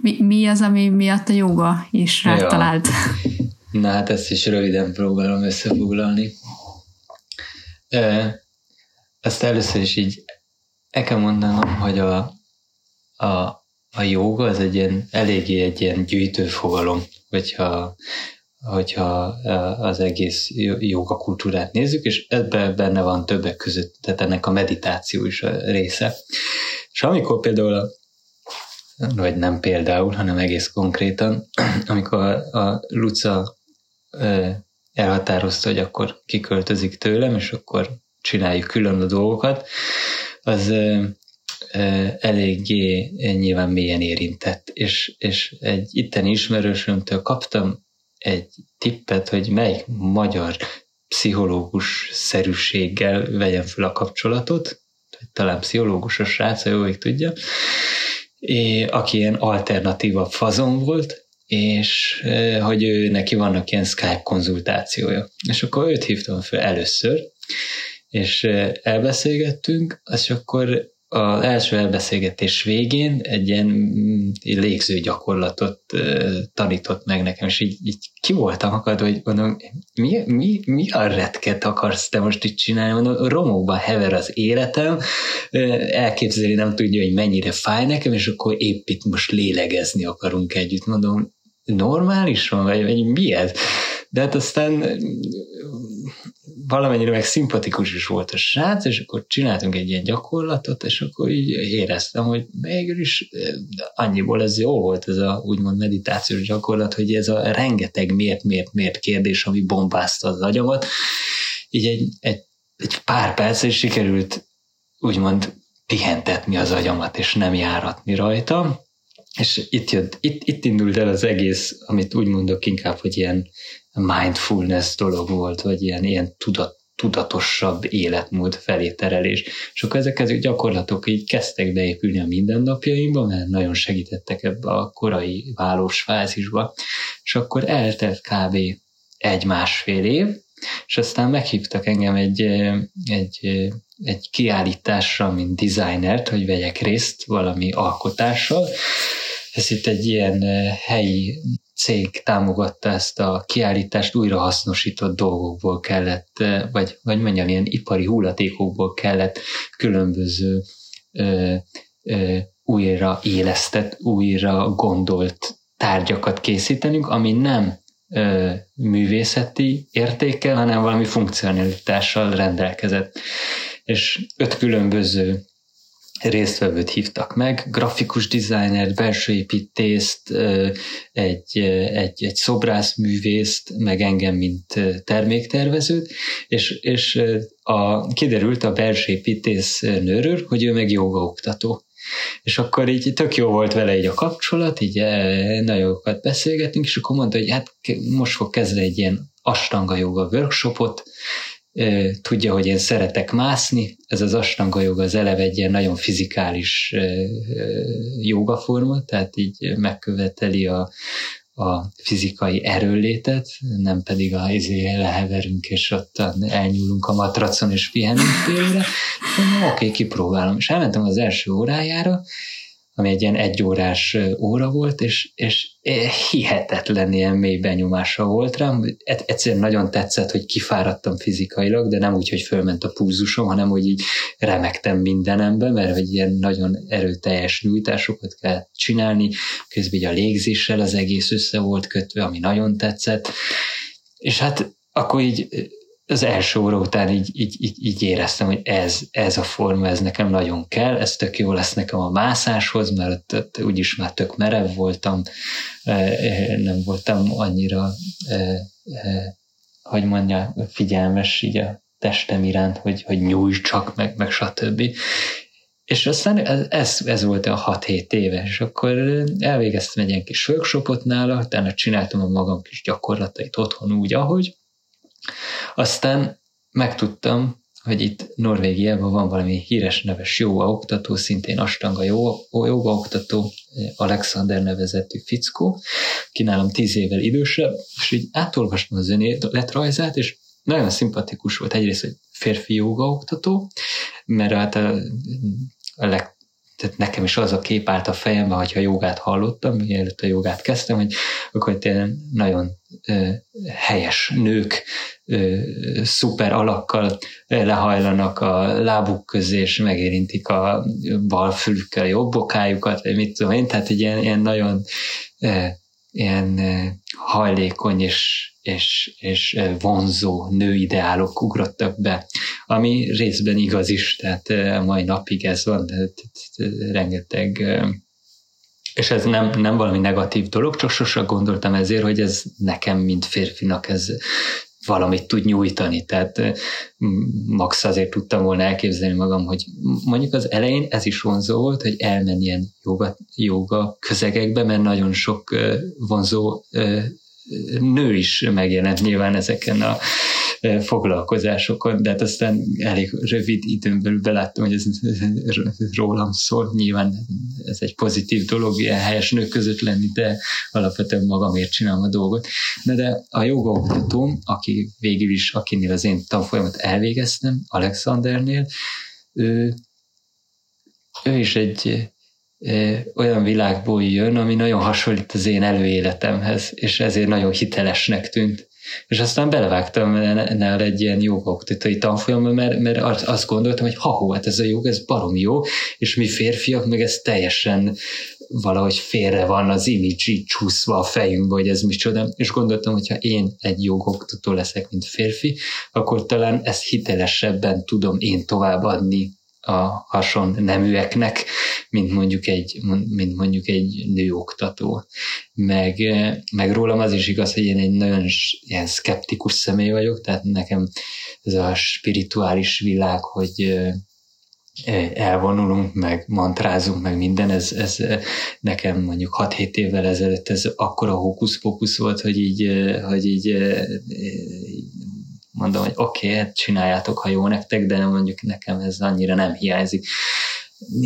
Mi, mi az, ami miatt a joga is rátalált? Ja. Na hát ezt is röviden próbálom összefoglalni. Ezt először is így el kell mondanom, hogy a, a, a joga az egy ilyen, eléggé egy ilyen gyűjtő fogalom, hogyha, hogyha az egész joga kultúrát nézzük, és ebben benne van többek között, tehát ennek a meditáció is a része. És amikor például vagy nem például, hanem egész konkrétan, [CLEARS THROAT] amikor a, Luca elhatározta, hogy akkor kiköltözik tőlem, és akkor csináljuk külön a dolgokat, az eléggé nyilván mélyen érintett, és, és egy itteni ismerősömtől kaptam egy tippet, hogy melyik magyar pszichológus szerűséggel vegyem fel a kapcsolatot, talán pszichológus a srác, jó, tudja, és, aki ilyen alternatívabb fazon volt, és hogy ő neki vannak ilyen Skype konzultációja. És akkor őt hívtam fel először, és elbeszélgettünk, és akkor az első elbeszélgetés végén egy ilyen mm, légző gyakorlatot tanított meg nekem, és így, így ki voltam akadva, hogy mondom, mi, mi, mi a retket akarsz te most itt csinálni? Mondom, romokban hever az életem, elképzelni nem tudja, hogy mennyire fáj nekem, és akkor épp itt most lélegezni akarunk együtt. Mondom, normális van, vagy, vagy mi ez? De hát aztán valamennyire meg szimpatikus is volt a srác, és akkor csináltunk egy ilyen gyakorlatot, és akkor így éreztem, hogy mégis annyiból ez jó volt ez a úgymond meditációs gyakorlat, hogy ez a rengeteg miért, miért, miért kérdés, ami bombázta az agyamat, így egy, egy, egy pár perc is sikerült úgymond pihentetni az agyamat, és nem járatni rajta, és itt, jött, itt, itt indult el az egész, amit úgy mondok inkább, hogy ilyen mindfulness dolog volt, vagy ilyen, ilyen tudat, tudatosabb életmód felé terelés. És akkor ezek a gyakorlatok így kezdtek beépülni a mindennapjainkba, mert nagyon segítettek ebbe a korai válós fázisba, és akkor eltelt kb. egy-másfél év, és aztán meghívtak engem egy, egy, egy kiállításra, mint designert, hogy vegyek részt valami alkotással. Ez itt egy ilyen helyi cég támogatta ezt a kiállítást, újrahasznosított dolgokból kellett, vagy, vagy mondjam, ilyen ipari hullatékokból kellett különböző ö, ö, újra élesztett, újra gondolt tárgyakat készítenünk, ami nem ö, művészeti értékkel, hanem valami funkcionalitással rendelkezett. És öt különböző résztvevőt hívtak meg, grafikus dizájnert, belső építészt, egy, egy, egy szobrászművészt, meg engem, mint terméktervezőt, és, és a, kiderült a belső építész nőről, hogy ő meg jogaoktató. És akkor így tök jó volt vele egy a kapcsolat, így nagyon jókat beszélgetünk, és akkor mondta, hogy hát most fog kezdeni egy ilyen astanga joga workshopot, tudja, hogy én szeretek mászni, ez az astanga joga az eleve egy ilyen nagyon fizikális jogaforma, tehát így megköveteli a, a fizikai erőlétet, nem pedig a izé leheverünk, és ott elnyúlunk a matracon, és pihenünk félre. Oké, okay, kipróbálom. És elmentem az első órájára, ami egy ilyen egyórás óra volt, és, és hihetetlen ilyen mély benyomása volt rám. Egyszerűen nagyon tetszett, hogy kifáradtam fizikailag, de nem úgy, hogy fölment a púzusom, hanem hogy így remektem mindenembe, mert hogy ilyen nagyon erőteljes nyújtásokat kell csinálni, közben így a légzéssel az egész össze volt kötve, ami nagyon tetszett. És hát akkor így az első óra után így, így, így, így éreztem, hogy ez, ez a forma, ez nekem nagyon kell, ez tök jó lesz nekem a mászáshoz, mert ott, ott úgyis már tök merev voltam, nem voltam annyira, hogy mondja, figyelmes így a testem iránt, hogy, hogy csak, meg, meg stb. És aztán ez, ez volt a 6-7 éves, és akkor elvégeztem egy ilyen kis workshopot nála, utána csináltam a magam kis gyakorlatait otthon úgy, ahogy, aztán megtudtam, hogy itt Norvégiában van valami híres neves jóga oktató, szintén astanga jóga oktató, Alexander nevezetű fickó, ki nálam tíz évvel idősebb, és így átolvastam az önéletrajzát, és nagyon szimpatikus volt. Egyrészt, hogy férfi jóga oktató, mert hát a, a leg, tehát nekem is az a kép állt a fejembe, hogyha jogát hallottam, mielőtt a jogát kezdtem, hogy akkor tényleg nagyon ö, helyes nők ö, szuper alakkal lehajlanak a lábuk közé, és megérintik a bal fülükkel a jobb bokájukat, vagy mit tudom én, tehát egy ilyen, ilyen nagyon ö, ilyen hajlékony és és, és vonzó nőideálok ugrottak be, ami részben igaz is, tehát mai napig ez van, de rengeteg és ez nem, nem valami negatív dolog, csak sosem gondoltam ezért, hogy ez nekem, mint férfinak ez valamit tud nyújtani. Tehát max azért tudtam volna elképzelni magam, hogy mondjuk az elején ez is vonzó volt, hogy elmenni ilyen joga, joga közegekbe, mert nagyon sok vonzó nő is megjelent nyilván ezeken a foglalkozásokon, de hát aztán elég rövid időn belül beláttam, hogy ez rólam szól. Nyilván ez egy pozitív dolog, ilyen helyes nők között lenni, de alapvetően magamért csinálom a dolgot. De, de a jogaoktatóm, aki végül is, akinél az én tanfolyamat elvégeztem, Alexandernél, ő, ő is egy olyan világból jön, ami nagyon hasonlít az én előéletemhez, és ezért nagyon hitelesnek tűnt. És aztán belevágtam nál egy ilyen jogoktatói tanfolyamba, mert, mert azt gondoltam, hogy ha hát ez a jog, ez barom jó, és mi férfiak meg ez teljesen valahogy félre van az image csúszva a fejünkbe, hogy ez micsoda, és gondoltam, hogy ha én egy jogoktató leszek, mint férfi, akkor talán ezt hitelesebben tudom én továbbadni a hason neműeknek, mint mondjuk egy, mint mondjuk egy nőoktató. Meg, meg rólam az is igaz, hogy én egy nagyon ilyen szkeptikus személy vagyok, tehát nekem ez a spirituális világ, hogy elvonulunk, meg mantrázunk, meg minden, ez, ez nekem mondjuk 6-7 évvel ezelőtt ez akkora hókusz-pókusz volt, hogy így, hogy így mondom, hogy oké, okay, hát csináljátok, ha jó nektek, de mondjuk nekem ez annyira nem hiányzik.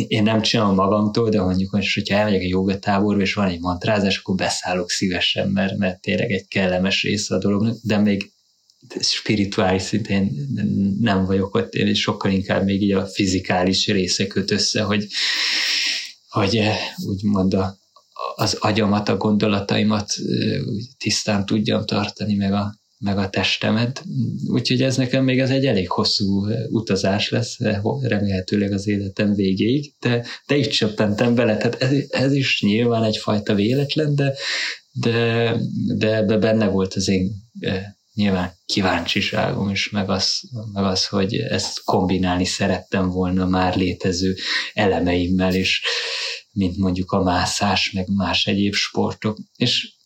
Én nem csinálom magamtól, de mondjuk, hogy hogyha elmegyek egy jogatáborba, és van egy mantrázás, akkor beszállok szívesen, mert, mert tényleg egy kellemes része a dolognak, de még spirituális szintén nem vagyok ott, én sokkal inkább még így a fizikális része köt össze, hogy, hogy eh, úgymond a, az agyamat, a gondolataimat eh, tisztán tudjam tartani, meg a, meg a testemet, úgyhogy ez nekem még ez egy elég hosszú utazás lesz, remélhetőleg az életem végéig, de, de itt csöppentem bele, tehát ez, ez is nyilván egyfajta véletlen, de, de, de ebbe benne volt az én nyilván kíváncsiságom is, meg az, meg az, hogy ezt kombinálni szerettem volna már létező elemeimmel, és mint mondjuk a mászás, meg más egyéb sportok. És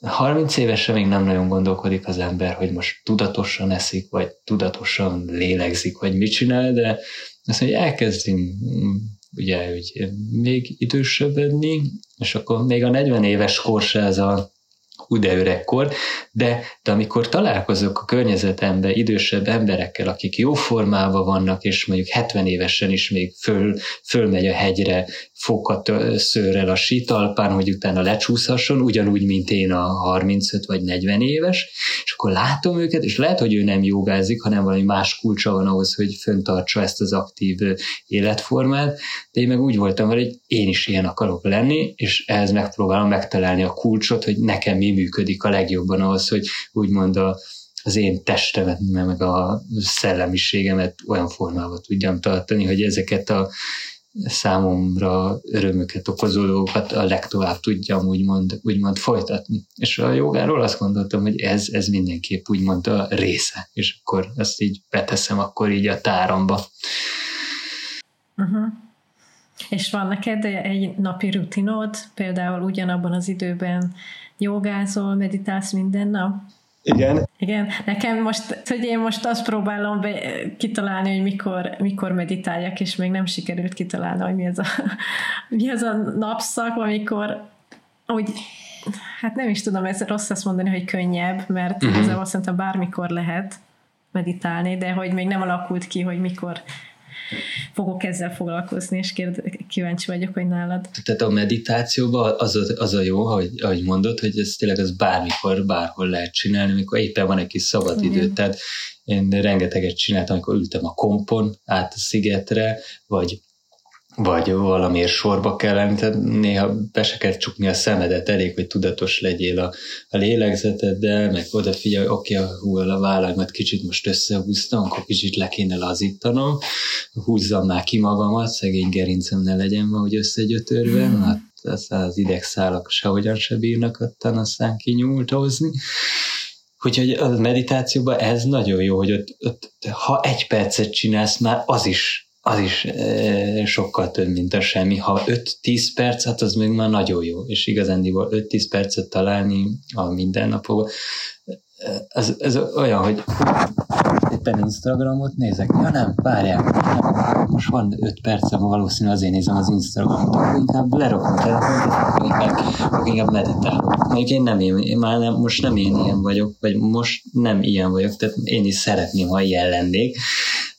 30 évesen még nem nagyon gondolkodik az ember, hogy most tudatosan eszik, vagy tudatosan lélegzik, vagy mit csinál, de azt mondja, hogy elkezdünk ugye, hogy még idősebbedni, és akkor még a 40 éves kor se ez a de öregkor, de, de amikor találkozok a környezetemben idősebb emberekkel, akik jó formában vannak, és mondjuk 70 évesen is még föl, fölmegy a hegyre fokat szőrrel a sítalpán, hogy utána lecsúszhasson, ugyanúgy, mint én a 35 vagy 40 éves, és akkor látom őket, és lehet, hogy ő nem jogázik, hanem valami más kulcsa van ahhoz, hogy föntartsa ezt az aktív életformát, de én meg úgy voltam hogy én is ilyen akarok lenni, és ehhez megpróbálom megtalálni a kulcsot, hogy nekem mi működik a legjobban ahhoz, hogy úgymond a, az én testemet, meg a szellemiségemet olyan formában tudjam tartani, hogy ezeket a számomra örömöket okozó dolgokat a legtovább tudjam úgymond, úgymond folytatni. És a jogáról azt gondoltam, hogy ez, ez mindenképp úgymond a része, és akkor ezt így beteszem akkor így a táramba. Uh-huh. És van neked egy napi rutinod, például ugyanabban az időben jogázol, meditálsz minden nap? Igen. Igen, nekem most, hogy én most azt próbálom be, kitalálni, hogy mikor, mikor meditáljak, és még nem sikerült kitalálni, hogy mi az a, [LAUGHS] mi az a napszak, amikor úgy, hát nem is tudom, ez rossz azt mondani, hogy könnyebb, mert uh-huh. igazából szerintem bármikor lehet, meditálni, de hogy még nem alakult ki, hogy mikor fogok ezzel foglalkozni, és kérd, kíváncsi vagyok, hogy nálad. Tehát a meditációban az a, az a jó, hogy, ahogy mondod, hogy ez tényleg az bármikor, bárhol lehet csinálni, amikor éppen van egy kis szabad idő. Tehát én rengeteget csináltam, amikor ültem a kompon át a szigetre, vagy vagy valamiért sorba kell lenni, tehát néha be se kell csukni a szemedet, elég, hogy tudatos legyél a, a lélegzeteddel, meg odafigyelj, oké, okay, hú, a vállaimat kicsit most összehúztam, akkor kicsit le kéne lazítanom, húzzam már ki magamat, szegény gerincem ne legyen ma, hogy összegyötörve, mm. hát az, az idegszálak sehogyan se bírnak ottan aztán kinyúltozni. Úgyhogy a meditációban ez nagyon jó, hogy ott, ott, ha egy percet csinálsz, már az is az is e, sokkal több, mint a semmi. Ha 5-10 perc, hát az még már nagyon jó, és igazándiból 5-10 percet találni a mindennapokban, ez, ez olyan, hogy éppen Instagramot nézek. Ja nem, várjál, nem, most van 5 percem, valószínű azért nézem az Instagramot, akkor inkább lerakom telefont, akkor inkább, akkor inkább meditálok. Mondjuk én nem én, én már nem, most nem én ilyen vagyok, vagy most nem ilyen vagyok, tehát én is szeretném, ha ilyen lennék,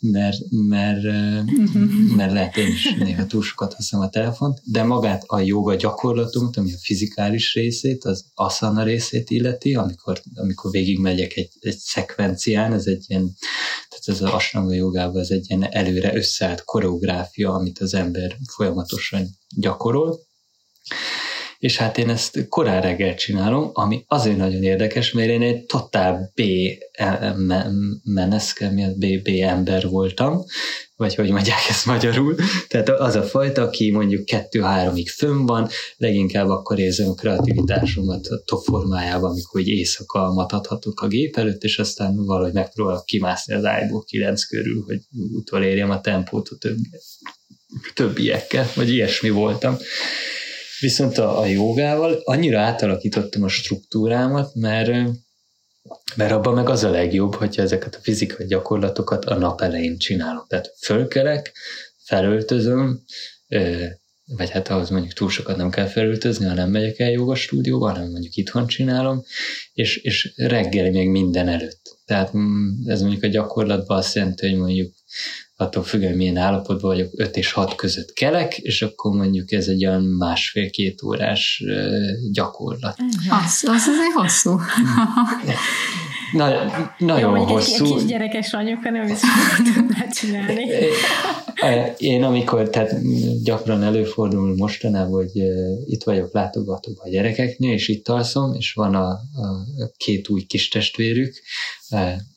mert, mert, uh-huh. mert lehet én is néha túl sokat használom a telefont, de magát a joga gyakorlatunk, ami a fizikális részét, az asana részét illeti, amikor, amikor végigmegyek egy, egy szekvencián, ez egy ilyen, tehát ez az asana jogában ez egy ilyen előre összeállt koreográfia, amit az ember folyamatosan gyakorol, és hát én ezt korán reggel csinálom, ami azért nagyon érdekes, mert én egy totál B meneszke, mi az B, B ember voltam, vagy hogy mondják ezt magyarul. Tehát az a fajta, aki mondjuk kettő-háromig fönn van, leginkább akkor érzem a kreativitásomat a top formájában, amikor egy éjszaka matadhatok a gép előtt, és aztán valahogy megpróbálok kimászni az ágyból kilenc körül, hogy utolérjem a tempót a többi, többiekkel, vagy ilyesmi voltam. Viszont a, a jogával annyira átalakítottam a struktúrámat, mert mert abban meg az a legjobb, hogyha ezeket a fizikai gyakorlatokat a nap elején csinálom. Tehát fölkelek, felöltözöm, vagy hát ahhoz mondjuk túl sokat nem kell felöltözni, ha nem megyek el joga stúdióba, hanem mondjuk itthon csinálom, és, és reggel még minden előtt. Tehát mm, ez mondjuk a gyakorlatban azt jelenti, hogy mondjuk attól függően milyen állapotban vagyok, 5 és 6 között kelek, és akkor mondjuk ez egy olyan másfél-két órás gyakorlat. Az, az azért hosszú. [LAUGHS] Na, nagyon Jó, hosszú. Egy, egy kis gyerekes anyuka nem is tudná csinálni. [LAUGHS] Én amikor, tehát gyakran előfordul mostanában, hogy itt vagyok látogatóban a gyerekeknél, és itt alszom, és van a, a két új kis testvérük,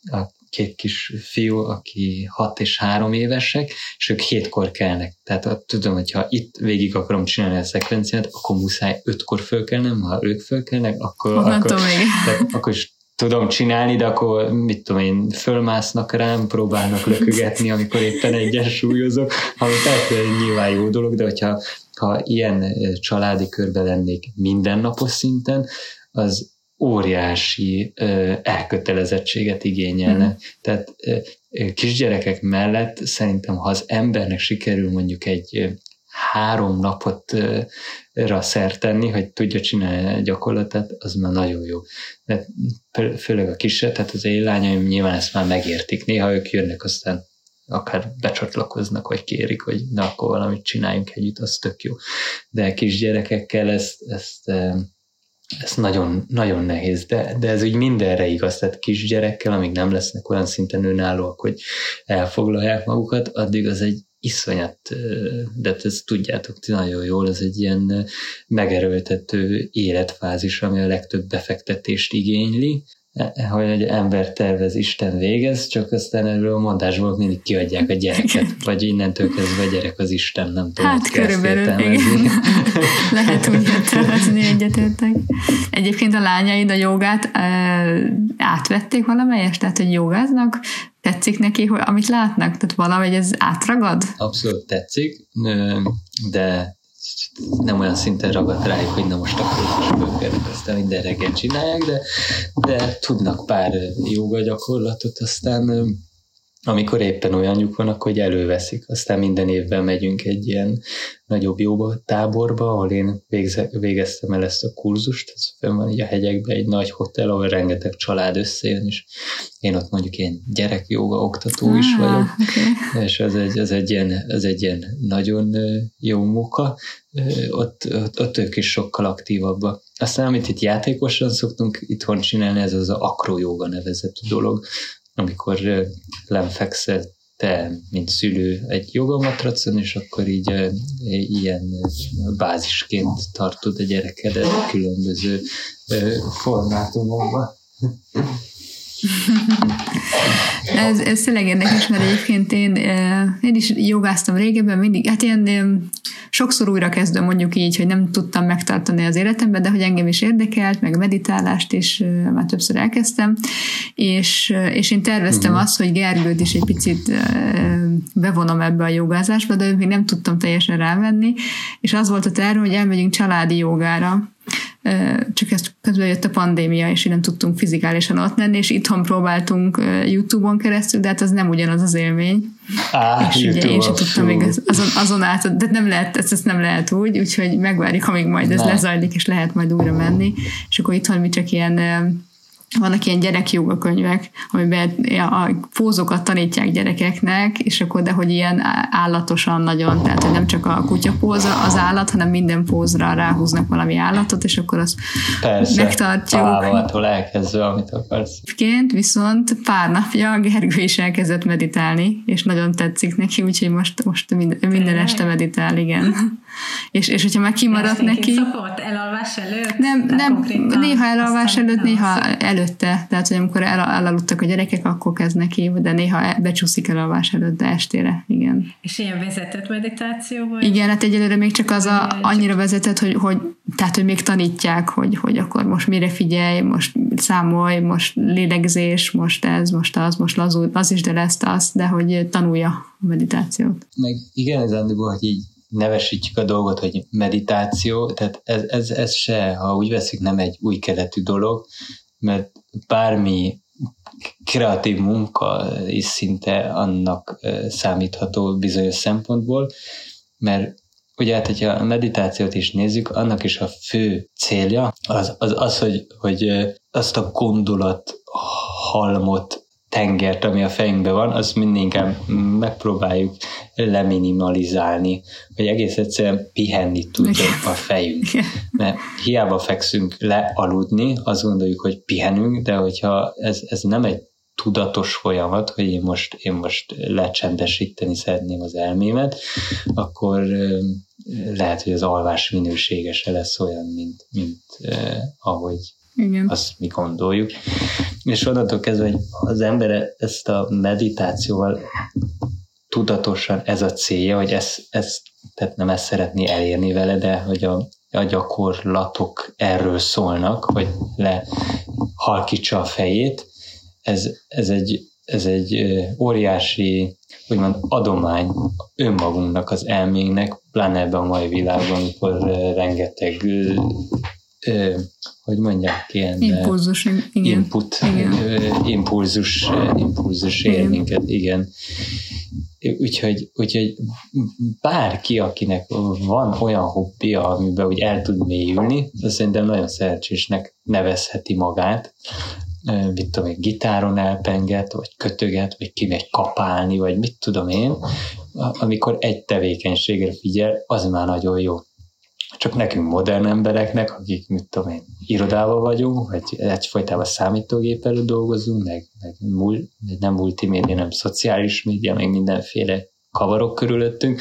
a két kis fiú, aki hat és három évesek, és ők hétkor kelnek. Tehát tudom, hogy ha itt végig akarom csinálni a szekvenciát, akkor muszáj ötkor fölkelnem, ha ők fölkelnek, akkor, akkor, tehát, akkor is tudom csinálni, de akkor mit tudom én, fölmásznak rám, próbálnak lökögetni, amikor éppen egyensúlyozok, ami persze nyilván jó dolog, de hogyha ha ilyen családi körben lennék mindennapos szinten, az óriási elkötelezettséget igényelne. Mm. Tehát kisgyerekek mellett szerintem, ha az embernek sikerül mondjuk egy három napot ra szert tenni, hogy tudja csinálni a gyakorlatot, az már nagyon jó. De főleg a kisebb, tehát az én lányaim nyilván ezt már megértik. Néha ők jönnek, aztán akár becsatlakoznak, vagy kérik, hogy na, akkor valamit csináljunk együtt, az tök jó. De kisgyerekekkel ezt, ezt ez nagyon, nagyon nehéz, de, de ez úgy mindenre igaz, tehát kisgyerekkel, amíg nem lesznek olyan szinten önállóak, hogy elfoglalják magukat, addig az egy iszonyat, de ezt tudjátok ti nagyon jól, ez egy ilyen megerőltető életfázis, ami a legtöbb befektetést igényli, hogy egy ember tervez, Isten végez, csak aztán erről a mondásból mindig kiadják a gyereket, vagy innentől kezdve a gyerek az Isten, nem tudom, Hát körülbelül, [LAUGHS] Lehet úgy értelmezni, egyetértek. Egyébként a lányaid a jogát e, átvették valamelyest, tehát hogy jogáznak, tetszik neki, hogy amit látnak, tehát valahogy ez átragad? Abszolút tetszik, de nem olyan szinten ragadt rájuk, hogy na most akkor fölkelnek, aztán minden reggel csinálják, de, de tudnak pár joga gyakorlatot, aztán amikor éppen olyanjuk van, akkor hogy előveszik. Aztán minden évben megyünk egy ilyen nagyobb jóba táborba, ahol én végze, végeztem el ezt a kurzust, ez fenn van így a hegyekben egy nagy hotel, ahol rengeteg család összejön, és én ott mondjuk én gyerekjoga oktató ah, is vagyok, okay. és ez egy, ez, egy ilyen, ez egy ilyen nagyon jó munka, ott, ott, ott ők is sokkal aktívabbak. Aztán, amit itt játékosan szoktunk itthon csinálni, ez az akrojóga nevezetű dolog, amikor lemfekszel te, mint szülő egy jogamatracon, és akkor így ilyen bázisként tartod a gyerekedet különböző formátumokban. [LAUGHS] ez, ez tényleg érdekes, mert egyébként én, én is jogáztam régebben, mindig, hát ilyen sokszor újra kezdem mondjuk így, hogy nem tudtam megtartani az életemben, de hogy engem is érdekelt, meg meditálást is már többször elkezdtem, és, és én terveztem uh-huh. azt, hogy Gergőt is egy picit bevonom ebbe a jogázásba, de még nem tudtam teljesen rávenni, és az volt a terv, hogy elmegyünk családi jogára, csak ezt közben jött a pandémia, és így nem tudtunk fizikálisan ott lenni, és itthon próbáltunk YouTube-on keresztül, de hát az nem ugyanaz az élmény. Á, és ugye én sem tudtam még azon, azon át, de nem lehet, ezt, ezt nem lehet úgy, úgyhogy megvárjuk, amíg majd ez ne. lezajlik, és lehet majd újra menni, és akkor itthon mi csak ilyen vannak ilyen gyerekjoga könyvek, amiben a pózokat tanítják gyerekeknek, és akkor de hogy ilyen állatosan nagyon, tehát hogy nem csak a kutyapóza az állat, hanem minden pózra ráhúznak valami állatot, és akkor azt Persze, megtartjuk. Persze, elkezdve, amit akarsz. Ként viszont pár napja Gergő is elkezdett meditálni, és nagyon tetszik neki, úgyhogy most, most minden, minden este meditál, igen. És, és hogyha már kimaradt neki... Szokott elalvás előtt? Nem, nem néha elalvás előtt, néha előtt előtte, tehát hogy amikor el, elaludtak a gyerekek, akkor kezd neki, de néha becsúszik el alvás előtt, de estére, igen. És ilyen vezetett meditáció vagy? Igen, hát egyelőre még csak az a, annyira vezetett, hogy, hogy tehát, hogy még tanítják, hogy, hogy akkor most mire figyelj, most számolj, most lélegzés, most ez, most az, most lazul, az is, de lesz az, de hogy tanulja a meditációt. Meg igen, ez hogy így nevesítjük a dolgot, hogy meditáció, tehát ez, ez, ez se, ha úgy veszik, nem egy új keletű dolog, mert bármi kreatív munka is szinte annak számítható bizonyos szempontból, mert ugye hát, hogyha a meditációt is nézzük, annak is a fő célja az, az, az hogy, hogy azt a gondolat halmot tengert, ami a fejünkben van, azt inkább megpróbáljuk leminimalizálni, hogy egész egyszerűen pihenni tudjon a fejünk. Mert hiába fekszünk le aludni, azt gondoljuk, hogy pihenünk, de hogyha ez, ez nem egy tudatos folyamat, hogy én most, én most lecsendesíteni szeretném az elmémet, akkor lehet, hogy az alvás minősége se lesz olyan, mint, mint eh, ahogy igen. azt mi gondoljuk. És onnantól kezdve, hogy az ember ezt a meditációval tudatosan ez a célja, hogy ezt, ezt tehát nem ezt szeretné elérni vele, de hogy a, a gyakorlatok erről szólnak, hogy lehalkítsa a fejét. Ez, ez egy, ez egy óriási úgymond adomány önmagunknak, az elménknek, pláne ebben a mai világban, amikor rengeteg hogy mondják, ilyen impulzus, igen. input, igen. impulzus, impulzus ér minket, igen. Úgyhogy, úgyhogy bárki, akinek van olyan hobbija, amiben úgy el tud mélyülni, az szerintem nagyon szerencsésnek nevezheti magát, mit tudom én, gitáron elpenget, vagy kötöget, vagy kimegy kapálni, vagy mit tudom én, amikor egy tevékenységre figyel, az már nagyon jó csak nekünk modern embereknek, akik, mit tudom én, irodában vagyunk, vagy egyfajtában számítógép előtt dolgozunk, meg, meg, mul, nem multimédia, nem szociális média, meg mindenféle kavarok körülöttünk,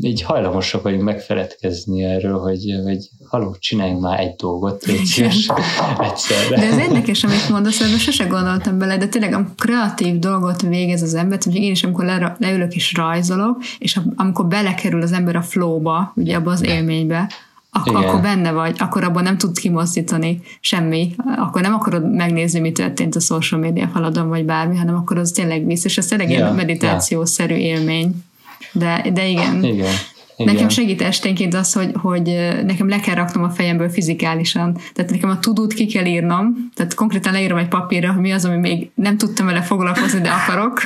így hajlamosak vagyunk megfeledkezni erről, hogy, hogy haló, csináljunk már egy dolgot, légy szíves, egyszerre. De ez érdekes, amit mondasz, ebben sose gondoltam bele, de tényleg a kreatív dolgot végez az ember, hogy én is amikor le, leülök és rajzolok, és amikor belekerül az ember a flowba, ugye abba az élménybe, akkor, akkor benne vagy, akkor abban nem tudsz kimozdítani semmi, akkor nem akarod megnézni, mi történt a social media faladon, vagy bármi, hanem akkor az tényleg visz, és ez tényleg yeah, meditációszerű yeah. élmény. De, de igen. igen. Igen. Nekem segít esténként az, hogy, hogy nekem le kell raknom a fejemből fizikálisan. Tehát nekem a tudót ki kell írnom, tehát konkrétan leírom egy papírra, hogy mi az, ami még nem tudtam vele foglalkozni, de akarok,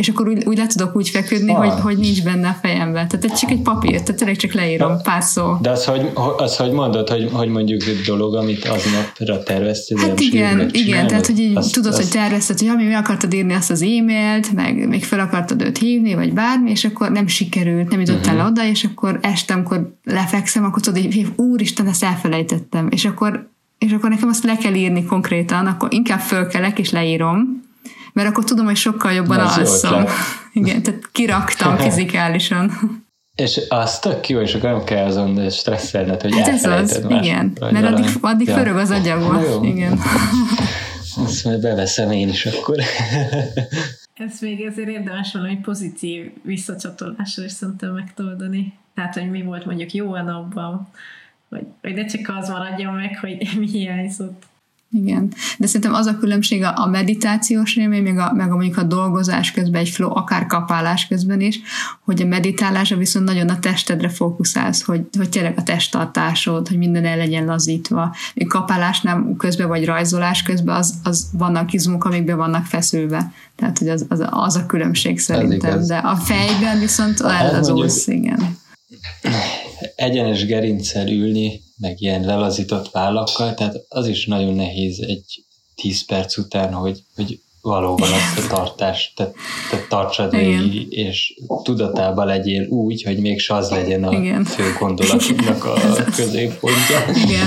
és akkor úgy, úgy le tudok úgy feküdni, hogy, hogy nincs benne a fejemben. Tehát ez csak egy papír, tehát tényleg csak leírom de, pár szó. De az, hogy, az, hogy mondod, hogy, hogy mondjuk egy dolog, amit aznapra terveztél, Hát igen, igen, tehát hogy így azt, tudod, azt... hogy tervezted, hogy ami mi akartad írni azt az e-mailt, meg még fel akartad őt hívni, vagy bármi, és akkor nem sikerült, nem jutottál uh-huh. oda, és akkor este, amikor lefekszem, akkor tudod, hogy úristen, ezt elfelejtettem. És akkor és akkor nekem azt le kell írni konkrétan, akkor inkább fölkelek és leírom, mert akkor tudom, hogy sokkal jobban alszom. [LAUGHS] Igen, tehát kiraktam [LAUGHS] fizikálisan. És az tök jó, és akkor nem kell azon stresszelned, hogy hát ez az, más, igen, mert addig, addig ja. förög az agyagban. Igen. [LAUGHS] Azt majd beveszem én is akkor. Ez még ezért érdemes valami pozitív visszacsatolásra is szerintem megtoldani. Tehát, hogy mi volt mondjuk jó a napban, hogy, hogy ne csak az maradjon meg, hogy mi hiányzott. Igen, de szerintem az a különbség a meditációs élmény, meg a, meg a mondjuk a dolgozás közben, egy flow, akár kapálás közben is, hogy a meditálásra viszont nagyon a testedre fókuszálsz, hogy, hogy tényleg a testtartásod, hogy minden el legyen lazítva. Még kapálásnál közben, vagy rajzolás közben az, az vannak izmok, amik be vannak feszülve. Tehát, hogy az, az, az a különbség szerintem. De a fejben viszont hát, az mondjuk, igen egyenes gerincsel ülni, meg ilyen lelazított vállakkal, tehát az is nagyon nehéz egy 10 perc után, hogy, hogy valóban azt a tartást te, te tartsad végig, és tudatában legyél úgy, hogy mégse az legyen a Igen. fő gondolatoknak a [LAUGHS] középpontja. Igen.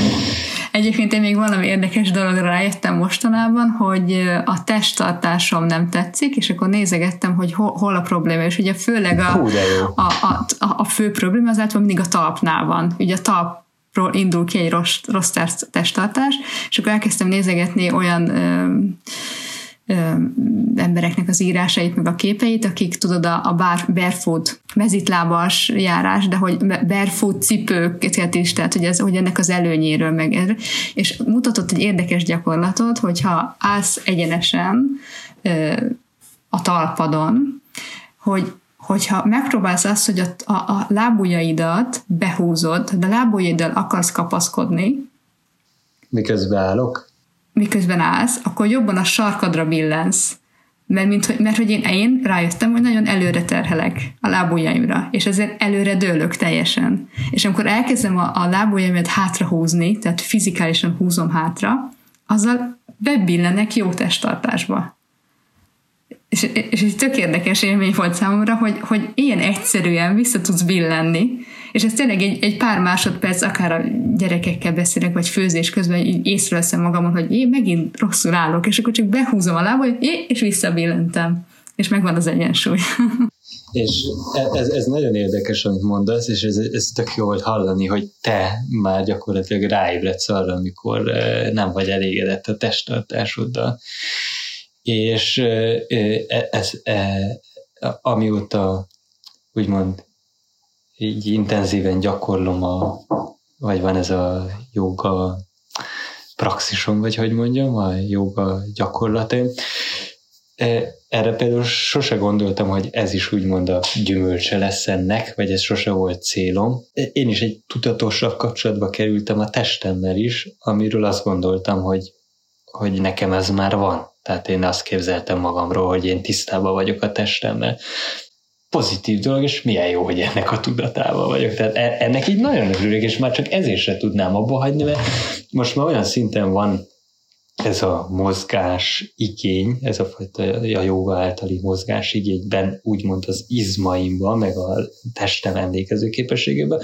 Egyébként én még valami érdekes dologra rájöttem mostanában, hogy a testtartásom nem tetszik, és akkor nézegettem, hogy hol, hol a probléma, és ugye főleg a, Hú, a, a, a, a fő probléma az általában mindig a talpnál van. Ugye a talp indul ki egy rossz, rossz testtartás, és akkor elkezdtem nézegetni olyan ö, embereknek az írásait, meg a képeit, akik tudod a, a bar, barefoot mezitlábas járás, de hogy barefoot cipőket is, tehát hogy, ez, hogy ennek az előnyéről meg, és mutatott egy érdekes gyakorlatot, hogyha állsz egyenesen a talpadon, hogy hogyha megpróbálsz azt, hogy a, a, a lábujjaidat behúzod, de lábujjaiddal akarsz kapaszkodni, miközben állok? miközben állsz, akkor jobban a sarkadra billensz. Mert, mint, mert hogy én, én rájöttem, hogy nagyon előre terhelek a lábujjaimra, és ezért előre dőlök teljesen. És amikor elkezdem a, a lábujjaimat hátra húzni, tehát fizikálisan húzom hátra, azzal bebillenek jó testtartásba. És, és egy tök érdekes élmény volt számomra, hogy, hogy ilyen egyszerűen vissza tudsz billenni, és ez tényleg egy, egy pár másodperc, akár a gyerekekkel beszélek, vagy főzés közben észreveszem magamon, hogy én megint rosszul állok, és akkor csak behúzom a lába, hogy én, és visszabillentem. És megvan az egyensúly. [LAUGHS] És ez, ez nagyon érdekes, amit mondasz, és ez, ez tök jó hogy hallani, hogy te már gyakorlatilag ráébredsz arra, amikor eh, nem vagy elégedett a testtartásoddal. És eh, ez, ez, amióta úgymond így intenzíven gyakorlom a, vagy van ez a joga praxisom, vagy hogy mondjam, a joga gyakorlatom. E, erre például sose gondoltam, hogy ez is úgymond a gyümölcse lesz ennek, vagy ez sose volt célom. Én is egy tudatosabb kapcsolatba kerültem a testemmel is, amiről azt gondoltam, hogy, hogy nekem ez már van. Tehát én azt képzeltem magamról, hogy én tisztában vagyok a testemmel pozitív dolog, és milyen jó, hogy ennek a tudatával vagyok. Tehát e- ennek így nagyon örülök, és már csak ezért se tudnám abba hagyni, mert most már olyan szinten van ez a mozgás igény, ez a fajta a joga általi mozgás igényben, úgymond az izmaimban, meg a testem emlékező képességében,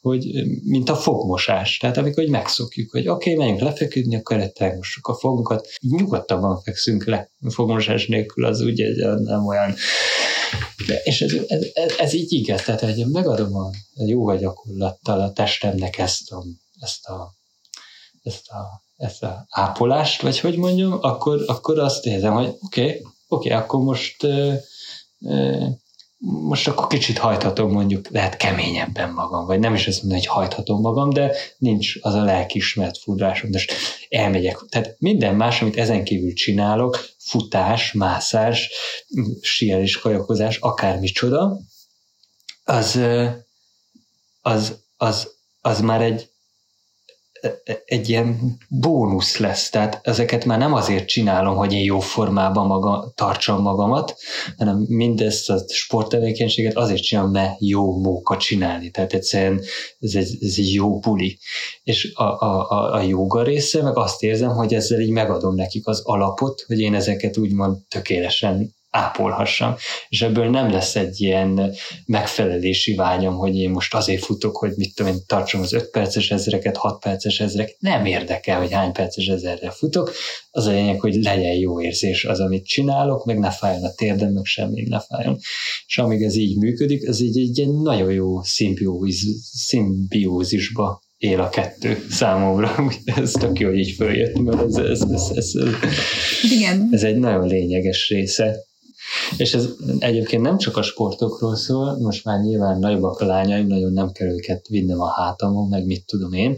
hogy mint a fogmosás. Tehát amikor hogy megszokjuk, hogy oké, okay, menjünk lefeküdni, akkor mossuk a fogunkat, nyugodtabban fekszünk le. A fogmosás nélkül az ugye nem olyan de, és ez, ez, ez, ez így igaz, tehát hogy én megadom a jó gyakorlattal a testemnek ezt a, ezt a, ezt a, ezt a ápolást, vagy hogy mondjam, akkor, akkor azt érzem, hogy oké, okay, oké, okay, akkor most uh, uh, most akkor kicsit hajthatom mondjuk, lehet keményebben magam, vagy nem is azt mondom, hogy hajthatom magam, de nincs az a lelkismert furrásom, most elmegyek. Tehát minden más, amit ezen kívül csinálok, futás, mászás, síelés, kajakozás, akármicsoda, az, az, az, az már egy egy ilyen bónusz lesz. Tehát ezeket már nem azért csinálom, hogy én jó formában maga, tartsam magamat, hanem mindezt a sporttevékenységet azért csinálom, mert jó móka csinálni. Tehát egyszerűen ez egy, ez egy jó buli. És a, a, a, a joga része, meg azt érzem, hogy ezzel így megadom nekik az alapot, hogy én ezeket úgymond tökéletesen ápolhassam. És ebből nem lesz egy ilyen megfelelési vágyam, hogy én most azért futok, hogy mit tudom én, tartsam az 5 perces ezreket, 6 perces ezrek. Nem érdekel, hogy hány perces ezerre futok. Az a lényeg, hogy legyen jó érzés az, amit csinálok, meg ne fájjon a térdem, meg semmi ne fájjon. És amíg ez így működik, ez így egy ilyen nagyon jó szimbiózisba él a kettő számomra. [LAUGHS] ez tök jó, hogy így följött, mert ez, ez, ez, ez, ez, Igen. ez egy nagyon lényeges része és ez egyébként nem csak a sportokról szól, most már nyilván nagyobbak a lányaim, nagyon nem kell őket vinnem a hátamon, meg mit tudom én,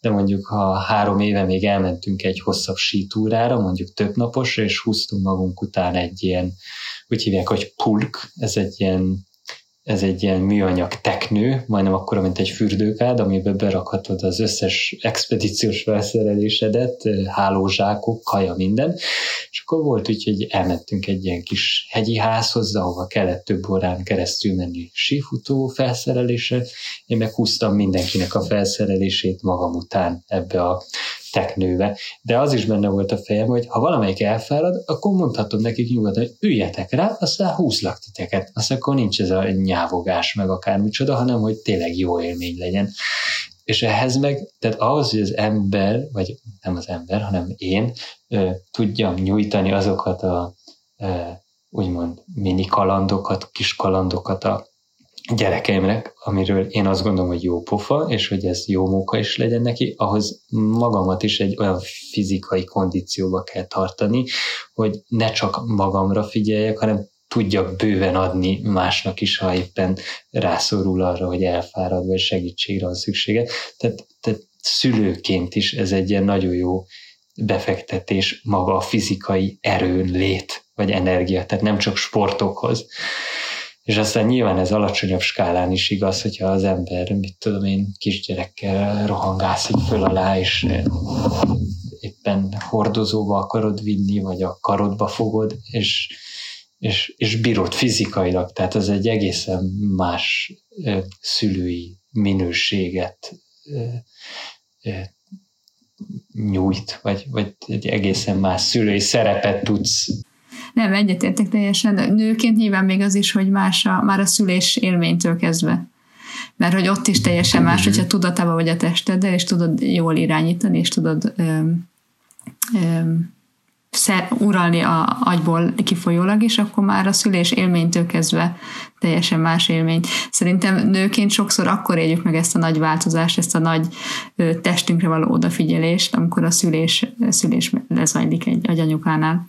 de mondjuk ha három éve még elmentünk egy hosszabb sítúrára, mondjuk több naposra, és húztunk magunk után egy ilyen, úgy hívják, hogy pulk, ez egy ilyen ez egy ilyen műanyag teknő, majdnem akkora, mint egy fürdőkád, amiben berakhatod az összes expedíciós felszerelésedet, hálózsákok, kaja, minden. És akkor volt úgy, hogy elmentünk egy ilyen kis hegyi házhoz, ahova kellett több órán keresztül menni sífutó felszerelésre. Én meghúztam mindenkinek a felszerelését magam után ebbe a teknőbe. De az is benne volt a fejem, hogy ha valamelyik elfárad, akkor mondhatod nekik nyugodtan, hogy üljetek rá, aztán húzlak titeket. Aztán akkor nincs ez a nyávogás meg akármicsoda, hanem hogy tényleg jó élmény legyen. És ehhez meg, tehát ahhoz, hogy az ember, vagy nem az ember, hanem én ö, tudjam nyújtani azokat a ö, úgymond mini kalandokat, kis kalandokat a gyerekeimnek, amiről én azt gondolom, hogy jó pofa, és hogy ez jó munka is legyen neki, ahhoz magamat is egy olyan fizikai kondícióba kell tartani, hogy ne csak magamra figyeljek, hanem tudjak bőven adni másnak is, ha éppen rászorul arra, hogy elfárad, vagy segítségre van szüksége. Tehát, tehát szülőként is ez egy ilyen nagyon jó befektetés maga a fizikai erőn lét, vagy energia, tehát nem csak sportokhoz. És aztán nyilván ez alacsonyabb skálán is igaz, hogyha az ember, mit tudom én, kisgyerekkel rohangászik föl alá, és éppen hordozóba akarod vinni, vagy a karodba fogod, és, és, és bírod fizikailag. Tehát ez egy egészen más szülői minőséget nyújt, vagy, vagy egy egészen más szülői szerepet tudsz nem, egyetértek teljesen. Nőként nyilván még az is, hogy más a, már a szülés élménytől kezdve. Mert hogy ott is teljesen más, hogyha tudatában vagy a testeddel, és tudod jól irányítani, és tudod öm, öm, szer, uralni a agyból kifolyólag, és akkor már a szülés élménytől kezdve teljesen más élmény. Szerintem nőként sokszor akkor éljük meg ezt a nagy változást, ezt a nagy testünkre való odafigyelést, amikor a szülés, szülés lezajlik egy agyanyukánál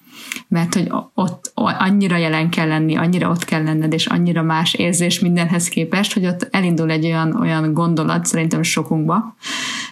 mert hogy ott annyira jelen kell lenni, annyira ott kell lenned, és annyira más érzés mindenhez képest, hogy ott elindul egy olyan, olyan gondolat, szerintem sokunkba,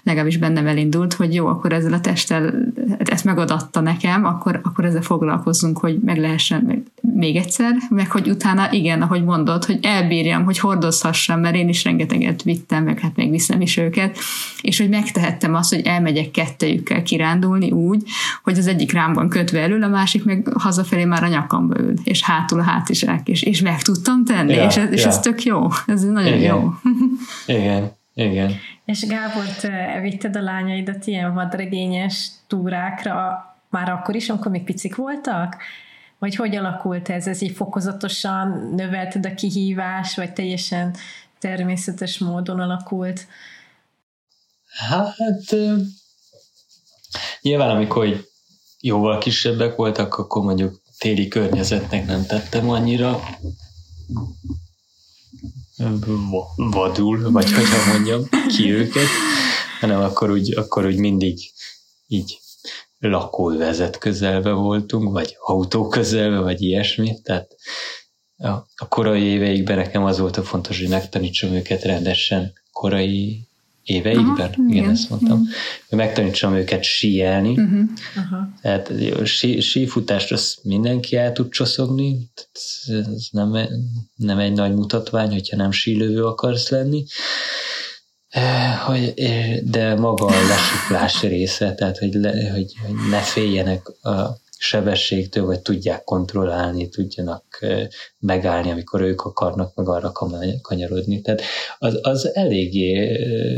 legalábbis bennem elindult, hogy jó, akkor ezzel a testtel, ezt megadatta nekem, akkor, akkor ezzel foglalkozzunk, hogy meg lehessen még egyszer, meg hogy utána igen, ahogy mondod, hogy elbírjam, hogy hordozhassam, mert én is rengeteget vittem, meg hát még viszem is őket, és hogy megtehettem azt, hogy elmegyek kettőjükkel kirándulni úgy, hogy az egyik rám van kötve elől, a másik meg hazafelé már a nyakamba ül, és hátul a hátizsák, és, és meg tudtam tenni, ja, és, ez, és ja. ez tök jó, ez nagyon igen. jó. [LAUGHS] igen, igen. És Gábor, te vitted a lányaidat ilyen vadregényes túrákra már akkor is, amikor még picik voltak? Vagy hogy alakult ez? Ez így fokozatosan növelted a kihívás, vagy teljesen természetes módon alakult? Hát nyilván amikor jóval kisebbek voltak, akkor mondjuk téli környezetnek nem tettem annyira vadul, vagy hogy mondjam, ki őket, hanem akkor úgy, akkor úgy mindig így lakóvezet közelbe voltunk, vagy autó közelbe, vagy ilyesmi, tehát a, a korai éveikben nekem az volt a fontos, hogy megtanítsam őket rendesen korai éveikben, Aha, igen, igen, ezt mondtam, igen. hogy megtanítsam őket síelni, uh-huh. uh-huh. tehát sí, sífutást azt mindenki el tud csoszogni, ez nem, nem egy nagy mutatvány, hogyha nem sílövő akarsz lenni, hogy, de maga a lesiklás része, tehát hogy, le, hogy, hogy ne féljenek a sebességtől, vagy tudják kontrollálni, tudjanak megállni, amikor ők akarnak meg arra kanyarodni. Tehát az, az eléggé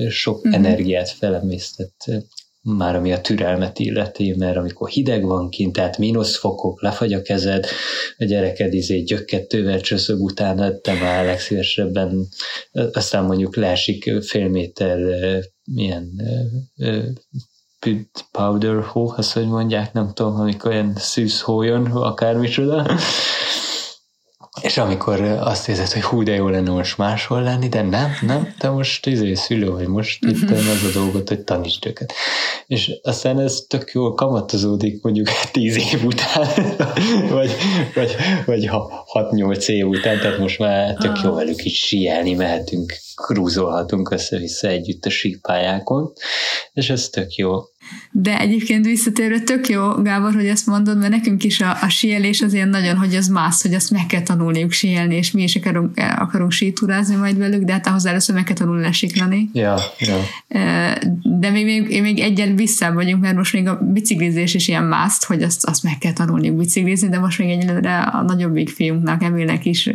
sok mm-hmm. energiát felemésztett már ami a türelmet illeti, mert amikor hideg van kint, tehát mínusz fokok, lefagy a kezed, a gyereked izé gyökkettővel csöszög utána, te már legszívesebben, aztán mondjuk leesik fél méter milyen powder hó, azt hogy mondják, nem tudom, amikor olyan szűz hó jön, akármicsoda, és amikor azt érzed, hogy hú, de jó lenne most máshol lenni, de nem, nem, te most izé szülő vagy, most itt az a dolgot, hogy tanítsd őket. És aztán ez tök jól kamatozódik mondjuk [LAUGHS] tíz év után, [LAUGHS] vagy, vagy, vagy hat-nyolc év után, tehát most már tök jó velük is sielni mehetünk, krúzolhatunk össze-vissza együtt a sípályákon, és ez tök jó. De egyébként visszatérve tök jó, Gábor, hogy ezt mondod, mert nekünk is a, a síelés az ilyen nagyon, hogy az más, hogy azt meg kell tanulniuk síelni, és mi is akarunk, akarunk sítúrázni majd velük, de hát ahhoz először meg kell tanulni lesiklani. Ja, ja. De még, még, még egyen vissza vagyunk, mert most még a biciklizés is ilyen mászt, hogy azt, azt meg kell tanulniuk biciklizni, de most még egyelőre a nagyobbik fiunknak, Emilnek is,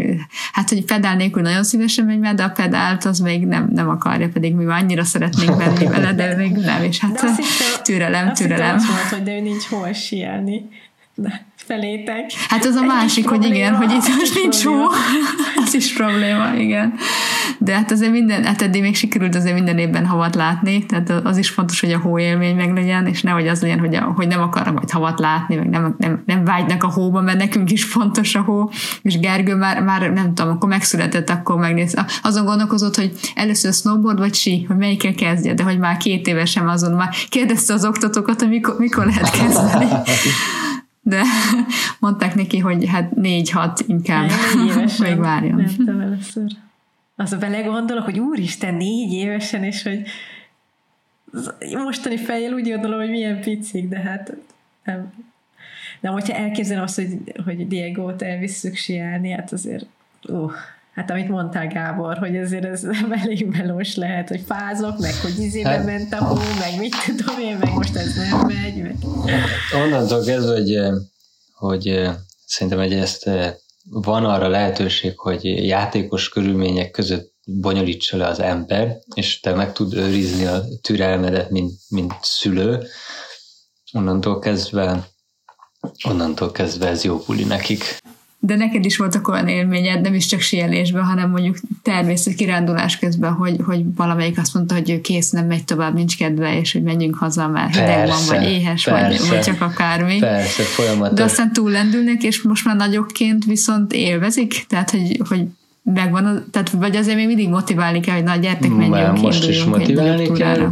hát hogy pedál nélkül nagyon szívesen megy mert de a pedált az még nem, nem akarja, pedig mi már annyira szeretnénk menni vele, de még nem, és hát türelem, azt türelem. Azt mondta, hogy de ő nincs hol sielni felétek. Hát az a másik, hogy igen, hogy itt most nincs hó. [LAUGHS] az is probléma, igen. De hát azért minden, hát eddig még sikerült azért minden évben havat látni, tehát az is fontos, hogy a hó élmény meg legyen, és nehogy az legyen, hogy, a, hogy nem akarnak majd havat látni, meg nem, nem, nem vágynak a hóba, mert nekünk is fontos a hó, és Gergő már, már nem tudom, akkor megszületett, akkor megnéz. Azon gondolkozott, hogy először snowboard vagy sí, hogy melyikkel kezdje, de hogy már két évesen azon már kérdezte az oktatókat, hogy mikor, mikor lehet [LAUGHS] kezdeni. [LAUGHS] de [LAUGHS] mondták neki, hogy hát négy-hat inkább négy [LAUGHS] még várjon. Nem tudom először. Az a belegondolok, hogy úristen, négy évesen, és hogy mostani fejjel úgy gondolom, hogy milyen picik, de hát nem. De hogyha elképzelem azt, hogy, hogy Diego-t elvisszük siálni, hát azért uh, Hát amit mondtál Gábor, hogy azért ez [LAUGHS] elég melós lehet, hogy fázok, meg hogy izébe hát, ment a hó, meg mit tudom én, meg most ez nem megy. Meg... Onnantól kezdve, hogy, hogy szerintem egy ezt van arra lehetőség, hogy játékos körülmények között bonyolítsa le az ember, és te meg tud őrizni a türelmedet, mint, mint szülő, onnantól kezdve onnantól kezdve ez jó buli nekik de neked is voltak olyan élményed, nem is csak sielésben, hanem mondjuk természet kirándulás közben, hogy, hogy valamelyik azt mondta, hogy ő kész, nem megy tovább, nincs kedve, és hogy menjünk haza, mert hideg van, vagy éhes, persze, vagy, vagy csak akármi. Persze, folyamatos. De aztán túllendülnek, és most már nagyokként viszont élvezik, tehát, hogy, hogy megvan, tehát vagy azért még mindig motiválni kell, hogy na gyertek, menjünk, Most is motiválni kell,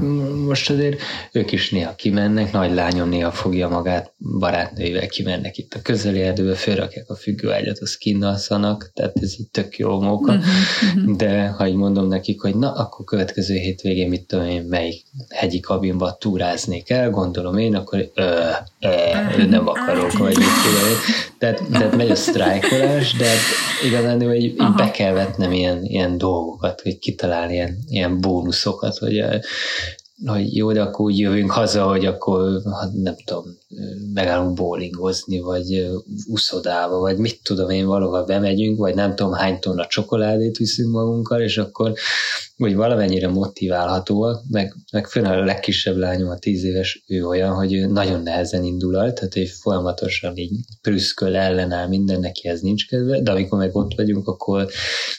most azért ők is néha kimennek, nagy lányom néha fogja magát barátnőivel kimennek itt a közeli erdőbe, fölrakják a függőágyat, az kinnalszanak, tehát ez így tök jó móka, uh-huh, de ha így mondom nekik, hogy na, akkor következő hétvégén mit tudom én, melyik hegyi kabinba túráznék el, gondolom én, akkor ö, ö, ö nem akarok, vagy Tehát, tehát megy a sztrájkolás, de hát igazán hogy így be kell vetnem ilyen, ilyen dolgokat, hogy kitalálni ilyen, ilyen bónuszokat, hogy hogy jó, de akkor úgy jövünk haza, hogy akkor, hát nem tudom, megállunk bowlingozni, vagy uszodába, vagy mit tudom én, valahol bemegyünk, vagy nem tudom hány tonna csokoládét viszünk magunkkal, és akkor úgy valamennyire motiválhatóak, meg, meg főleg a legkisebb lányom, a tíz éves, ő olyan, hogy ő nagyon nehezen indul el, tehát hogy folyamatosan így prüszköl, ellenáll minden, neki ez nincs kedve, de amikor meg ott vagyunk, akkor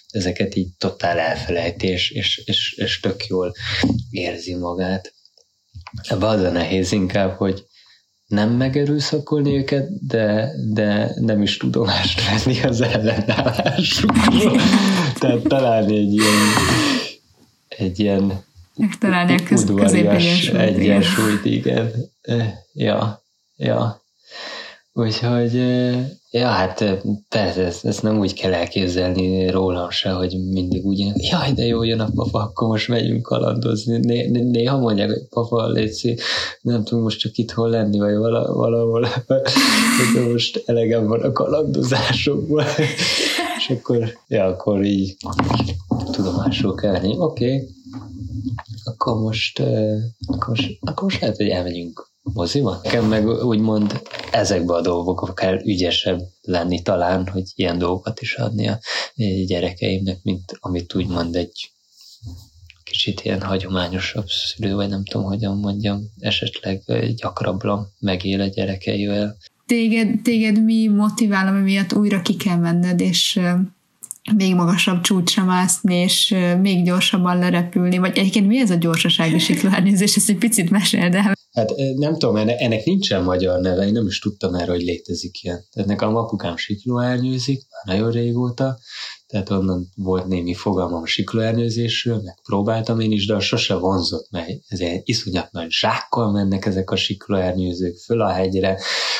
ezeket így totál elfelejti, és, és, és, és tök jól érzi magát. Ebben az a nehéz inkább, hogy nem megerőszakolni őket, de, de nem is tudomást venni az ellenállásukról. Tehát találni egy ilyen, egy ilyen Megtalálni a köz. Egyensúlyt, igen. Ja, ja. Úgyhogy, ja, hát persze, ezt, ezt nem úgy kell elképzelni rólam se, hogy mindig úgy, jaj, de jó jön a papa, akkor most megyünk kalandozni. Né, né, néha mondják, hogy papa, létszi, nem tudunk most csak itthon lenni, vagy vala, valahol, [LAUGHS] hogy most elegem van a kalandozásokból. [LAUGHS] És akkor, ja, akkor így kell lenni. Oké, okay akkor most, akkor most, akkor most lehet, hogy elmegyünk moziba. Nekem meg úgymond ezekbe a dolgokba kell ügyesebb lenni talán, hogy ilyen dolgokat is adni a gyerekeimnek, mint amit úgymond egy kicsit ilyen hagyományosabb szülő, vagy nem tudom, hogyan mondjam, esetleg gyakrabban megél a gyerekeivel. Téged, téged mi motivál, ami miatt újra ki kell menned, és még magasabb csúcsra mászni, és még gyorsabban lerepülni, vagy egyébként mi ez a gyorsasági siklóárnyőzés, ezt egy picit meséld el. Hát nem tudom, ennek nincsen magyar neve, én nem is tudtam erre, hogy létezik ilyen. Tehát nekem apukám siklóárnyőzik, már nagyon régóta, tehát onnan volt némi fogalmam siklóernyőzésről, meg próbáltam én is, de sose vonzott, mert ez egy iszonyat nagy zsákkal mennek ezek a siklóernyőzők föl a hegyre,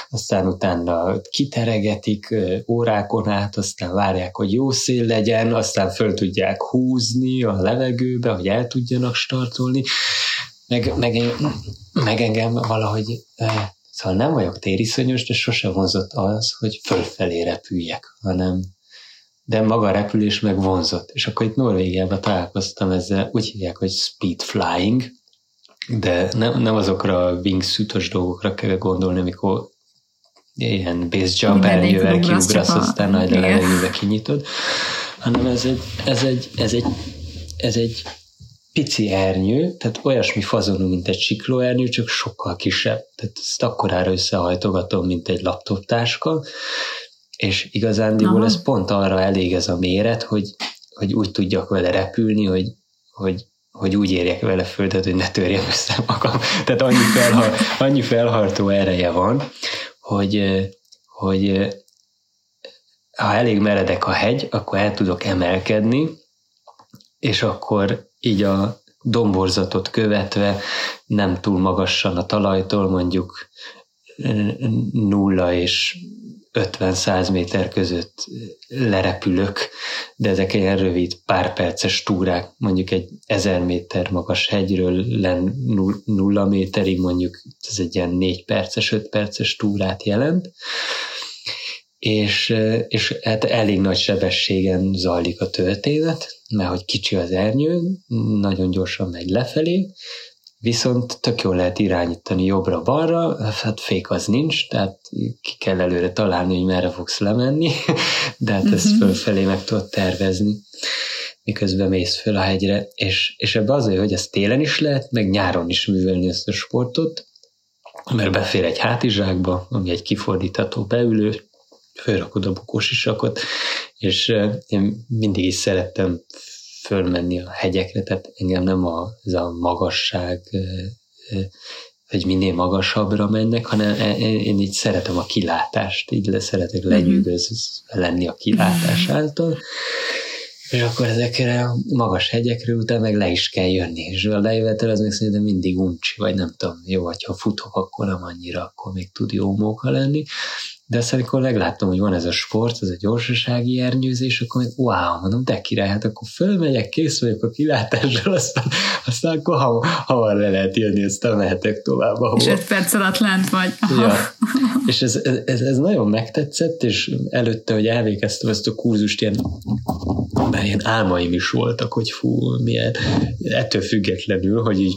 aztán utána kiteregetik órákon át, aztán várják, hogy jó szél legyen, aztán föl tudják húzni a levegőbe, hogy el tudjanak startolni, meg, meg, meg engem valahogy Szóval nem vagyok tériszonyos, de sose vonzott az, hogy fölfelé repüljek, hanem de maga a repülés meg vonzott. És akkor itt Norvégiában találkoztam ezzel, úgy hívják, hogy speed flying, de nem, nem azokra a wingsuitos dolgokra kell gondolni, amikor ilyen base jump ernyővel kiugrasz, aztán nagy a levegőbe kinyitod, hanem ez egy, ez egy, ez egy, ez egy pici ernyő, tehát olyasmi fazonú, mint egy siklóernyő, csak sokkal kisebb. Tehát ezt akkorára összehajtogatom, mint egy laptoptáska, és igazándiból ez pont arra elég ez a méret, hogy, hogy úgy tudjak vele repülni, hogy, hogy, hogy úgy érjek vele földet, hogy ne törjem össze magam. [LAUGHS] Tehát annyi, felha, annyi felhartó ereje van, hogy, hogy ha elég meredek a hegy, akkor el tudok emelkedni, és akkor így a domborzatot követve nem túl magasan a talajtól, mondjuk nulla és 50-100 méter között lerepülök, de ezek ilyen rövid, pár perces túrák, mondjuk egy 1000 méter magas hegyről len nulla méterig, mondjuk ez egy ilyen 4 perces, 5 perces túrát jelent, és, és hát elég nagy sebességen zajlik a történet, mert hogy kicsi az ernyő, nagyon gyorsan megy lefelé, viszont tök jól lehet irányítani jobbra-balra, hát fék az nincs, tehát ki kell előre találni, hogy merre fogsz lemenni, [LAUGHS] de hát ezt uh-huh. fölfelé meg tudod tervezni, miközben mész föl a hegyre, és, és ebbe az, hogy ezt télen is lehet, meg nyáron is művelni ezt a sportot, mert befér egy hátizsákba, ami egy kifordítható beülő, fölrakod a bukós isakot, és én mindig is szerettem fölmenni a hegyekre, tehát engem nem a, ez a magasság, hogy minél magasabbra mennek, hanem e, e, én így szeretem a kilátást, így le szeretek legyűgözve lenni a kilátás által, és akkor ezekre a magas hegyekre utána meg le is kell jönni, és a lejövetel az még szerintem mindig uncsi, vagy nem tudom, jó, ha futok, akkor nem annyira, akkor még tud jó móka lenni, de aztán, amikor megláttam, hogy van ez a sport, ez a gyorsasági ernyőzés, akkor még wow, mondom, de király, hát akkor fölmegyek, kész vagyok a kilátással, [LAUGHS] aztán, aztán akkor ha, hamar le lehet jönni, aztán mehetek tovább. Ahol. És öt perc alatt lent vagy. Ja. És ez, ez, ez, nagyon megtetszett, és előtte, hogy elvégeztem ezt a kurzust, ilyen, mert ilyen álmaim is voltak, hogy fú, milyen, ettől függetlenül, hogy így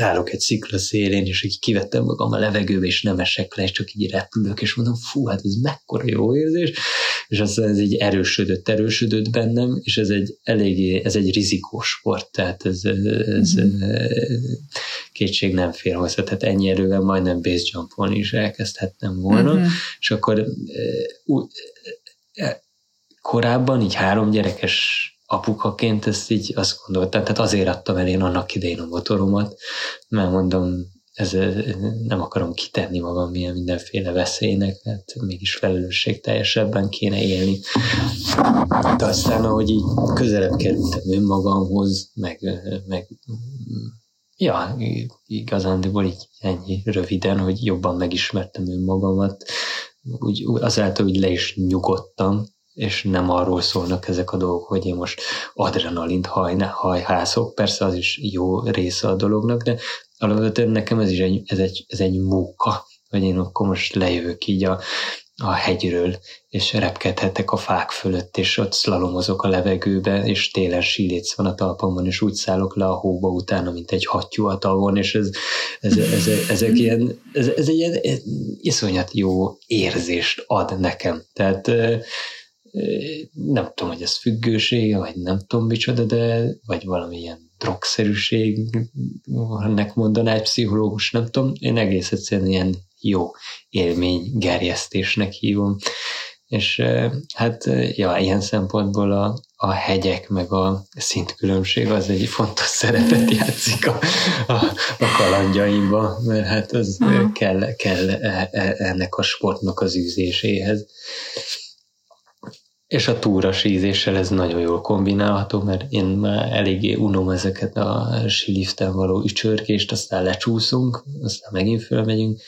állok egy szikla szélén, és így kivettem magam a levegőbe, és nem esek le, és csak így repülök, és mondom, fú, hát ez mekkora jó érzés, és aztán ez így erősödött, erősödött bennem, és ez egy eléggé, ez egy rizikós sport, tehát ez, ez mm-hmm. kétség nem fér hozzá, tehát ennyi erővel majdnem base jumpon is elkezdhettem volna, mm-hmm. és akkor korábban így három gyerekes apukaként ezt így azt gondoltam, tehát azért adtam el én annak idején a motoromat, mert mondom, ez, nem akarom kitenni magam milyen mindenféle veszélynek, mert mégis teljesebben kéne élni. De aztán, ahogy így közelebb kerültem önmagamhoz, meg, meg ja, igazándiból így ennyi röviden, hogy jobban megismertem önmagamat, úgy, azáltal, hogy le is nyugodtam, és nem arról szólnak ezek a dolgok, hogy én most adrenalint hajna, hajhászok, persze az is jó része a dolognak, de alapvetően nekem ez is egy, ez egy, ez egy móka, hogy én akkor most lejövök így a, a hegyről, és repkedhetek a fák fölött, és ott szlalomozok a levegőbe, és télen síléc van a talpamon, és úgy szállok le a hóba utána, mint egy hattyú a tavon, és ez, ez, ez, ez, ezek ilyen, ez, ez egy ilyen iszonyat jó érzést ad nekem. Tehát nem tudom, hogy ez függősége, vagy nem tudom micsoda, de vagy valamilyen drogszerűségnek mondaná egy pszichológus, nem tudom, én egész egyszerűen ilyen jó élmény gerjesztésnek hívom. És hát, ja, ilyen szempontból a, a hegyek meg a szintkülönbség az egy fontos szerepet játszik a, a, a kalandjaimban, mert hát az uh-huh. kell, kell e, e, ennek a sportnak az űzéséhez. És a túra sízéssel ez nagyon jól kombinálható, mert én már eléggé unom ezeket a síliften való ücsörkést, aztán lecsúszunk, aztán megint fölmegyünk.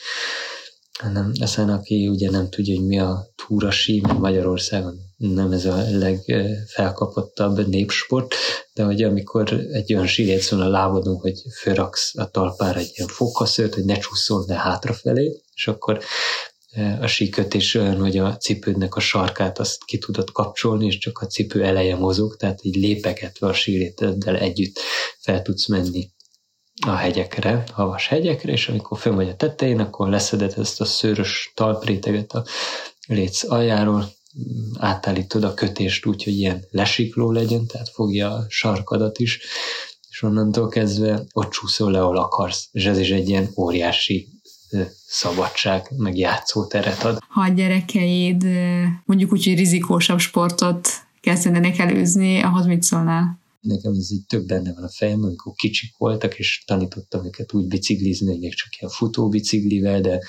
Nem, aztán aki ugye nem tudja, hogy mi a túra sí, Magyarországon nem ez a legfelkapottabb népsport, de hogy amikor egy olyan síléc van a lábadon, hogy fölraksz a talpára egy ilyen fokkaszőt, hogy ne csúszol le hátrafelé, és akkor a síkötés olyan, hogy a cipődnek a sarkát azt ki tudod kapcsolni, és csak a cipő eleje mozog, tehát így lépegetve a síléteddel együtt fel tudsz menni a hegyekre, havas hegyekre, és amikor fönn vagy a tetején, akkor leszeded ezt a szőrös talpréteget a léc aljáról, átállítod a kötést úgy, hogy ilyen lesikló legyen, tehát fogja a sarkadat is, és onnantól kezdve ott csúszol le, ahol akarsz. És ez is egy ilyen óriási szabadság, meg játszóteret ad. Ha a gyerekeid mondjuk úgy, hogy rizikósabb sportot kezdenek előzni, ahhoz mit szólnál? Nekem ez így több benne van a fejem, amikor kicsik voltak, és tanítottam őket úgy biciklizni, hogy még csak ilyen futóbiciklivel, de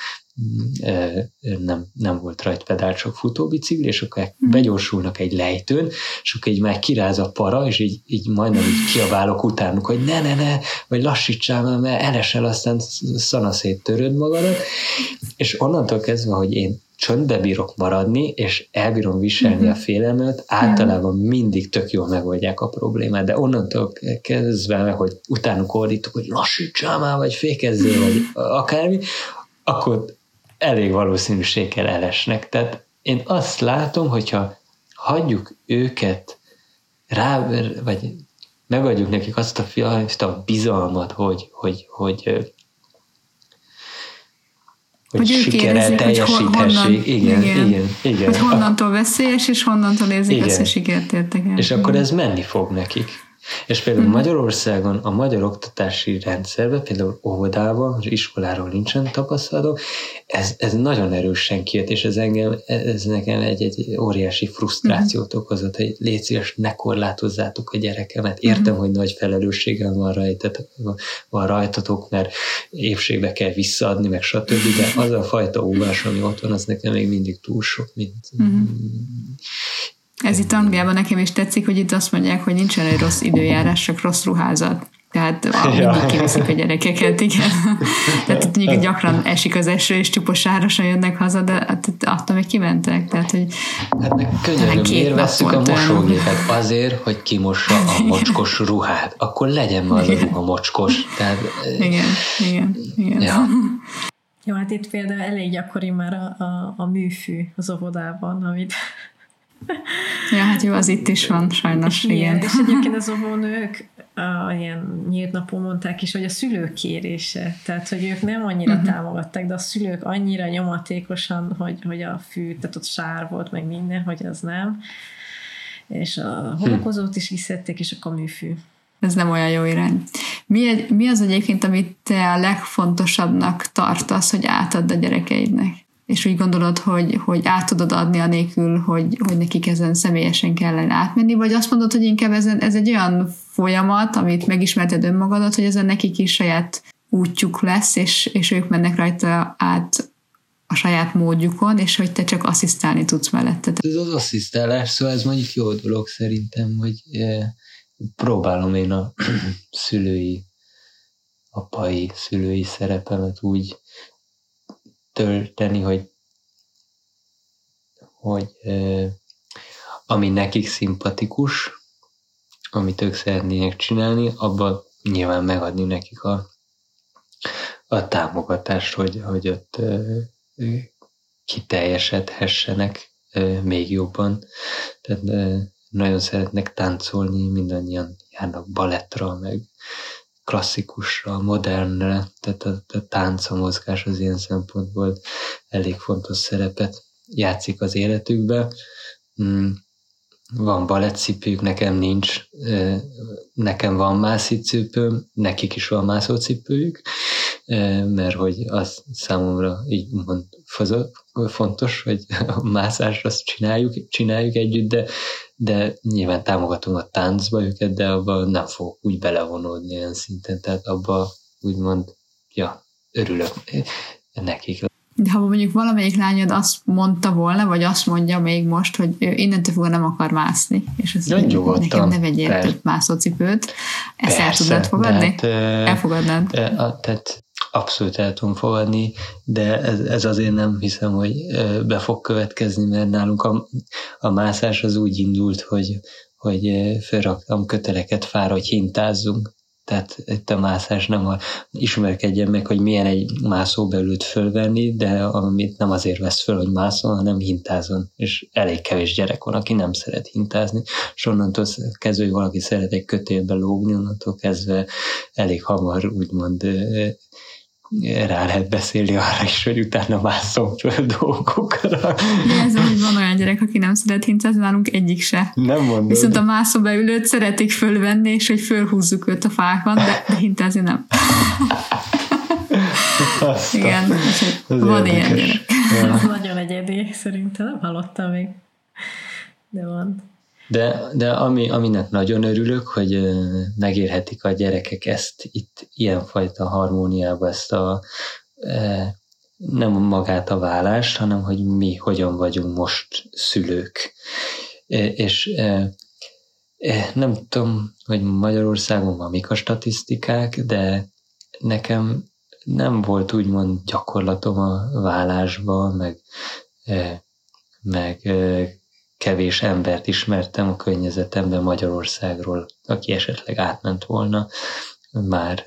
nem, nem volt rajta pedál, csak futóbicikli, és akkor mm. begyorsulnak egy lejtőn, és akkor így már kiráz a para, és így, így majdnem így kiabálok utánuk, hogy ne, ne, ne, vagy lassítsál mert elesel, aztán szanaszét töröd magadat, és onnantól kezdve, hogy én csöndbe bírok maradni, és elbírom viselni mm-hmm. a félelmet, általában mindig tök jól megoldják a problémát, de onnantól kezdve, hogy utánuk ordítok, hogy lassítsál már, vagy fékezzél, vagy akármi, akkor elég valószínűséggel elesnek. Tehát én azt látom, hogyha hagyjuk őket rá, vagy megadjuk nekik azt a, azt a bizalmat, hogy, hogy, hogy, hogy, hogy sikerrel teljesíthessék. Igen, igen, igen, igen. Hogy honnantól veszélyes, és honnantól érzik igen. azt, hogy sikert értek el. És akkor ez menni fog nekik. És például hmm. Magyarországon a magyar oktatási rendszerben, például óvodában, vagy iskoláról nincsen tapasztalatom, ez, ez nagyon erősen kijött, és ez, engem, ez nekem egy, egy óriási frusztrációt hmm. okozott, hogy légy szíves, ne korlátozzátok a gyerekemet. Értem, hmm. hogy nagy felelősségem van, rajtatok, van rajtatok, mert évségbe kell visszaadni, meg stb., de az a fajta óvás, ami ott van, az nekem még mindig túl sok, mint hmm. Ez itt Angliában nekem is tetszik, hogy itt azt mondják, hogy nincsen egy rossz időjárás, csak rossz ruházat. Tehát ja. mindig kiviszik a gyerekeket, igen. [LAUGHS] Tehát itt mondjuk gyakran esik az eső, és csupos sárosan jönnek haza, de hát attól még kimentek. Tehát, hogy hát meg könyörgöm, miért veszük a mosógépet? Azért, hogy kimossa a mocskos ruhát. Akkor legyen már a ruha mocskos. Tehát, igen, igen, igen. Ja. Jó, hát itt például elég gyakori már a, a, a műfű az óvodában, amit Ja, hát jó, az itt is van, sajnos, igen. igen. És egyébként [LAUGHS] az óvónők a, ilyen nyílt napon mondták is, hogy a szülők kérése, tehát, hogy ők nem annyira uh-huh. támogatták, de a szülők annyira nyomatékosan, hogy, hogy a fű, tehát ott sár volt, meg minden, hogy az nem. És a homokozót is visszették, és a műfű. Ez nem olyan jó irány. Mi, egy, mi az egyébként, amit te a legfontosabbnak tartasz, hogy átad a gyerekeidnek? És úgy gondolod, hogy, hogy át tudod adni anélkül, hogy, hogy nekik ezen személyesen kellene átmenni, vagy azt mondod, hogy inkább ez, ez egy olyan folyamat, amit megismerted önmagadat, hogy ezen nekik is saját útjuk lesz, és, és ők mennek rajta át a saját módjukon, és hogy te csak asszisztálni tudsz mellette. Ez az asszisztálás, szóval ez mondjuk jó dolog szerintem, hogy eh, próbálom én a [CLEARS THROAT] szülői, apai, szülői szerepemet úgy tölteni, hogy, hogy ami nekik szimpatikus, amit ők szeretnének csinálni, abban nyilván megadni nekik a, a támogatást, hogy, hogy ott kiteljesedhessenek még jobban. Tehát nagyon szeretnek táncolni, mindannyian járnak balettra, meg klasszikusra, modernre, tehát a, a tánc, a mozgás az ilyen szempontból elég fontos szerepet játszik az életükbe. Mm, van balettcipőjük, nekem nincs, nekem van mászicipőm, nekik is van mászócipőjük, mert hogy az számomra így mond, fontos, hogy a mászást azt csináljuk, csináljuk együtt, de, de nyilván támogatom a táncba őket, de abban nem fogok úgy belevonódni ilyen szinten, tehát abba úgymond, ja, örülök nekik. De ha mondjuk valamelyik lányod azt mondta volna, vagy azt mondja még most, hogy ő innentől fogva nem akar mászni, és azt ja, nyugodtan, nekem ne vegyél több mászócipőt, ezt Persze, el tudnád fogadni? Tehát, Elfogadnád? Tehát abszolút el tudom fogadni, de ez, ez azért nem hiszem, hogy be fog következni, mert nálunk a, a mászás az úgy indult, hogy, hogy felraktam köteleket fára, hogy hintázzunk. Tehát itt a mászás nem a, ismerkedjen meg, hogy milyen egy mászóbelült fölvenni, de amit nem azért vesz föl, hogy mászol, hanem hintázon. És elég kevés gyerek van, aki nem szeret hintázni, és onnantól kezdve, hogy valaki szeret egy kötélbe lógni, onnantól kezdve elég hamar úgymond rá lehet beszélni arra is, hogy utána mászom föl dolgokra. Érzem, hogy van olyan gyerek, aki nem szeret hintázni, nálunk egyik se. Nem mondom. Viszont a mászóbeülőt szeretik fölvenni, és hogy fölhúzzuk őt a fákon, de, de hintázni nem. Aztán. Igen, van ilyen gyerek. Ja. Ez nagyon egyedi, szerintem nem hallottam még. De van. De, de ami, aminek nagyon örülök, hogy megérhetik a gyerekek ezt itt ilyenfajta harmóniába, ezt a nem magát a vállást, hanem hogy mi hogyan vagyunk most szülők. És nem tudom, hogy Magyarországon van mik a statisztikák, de nekem nem volt úgymond gyakorlatom a vállásba, meg, meg kevés embert ismertem a környezetemben Magyarországról, aki esetleg átment volna már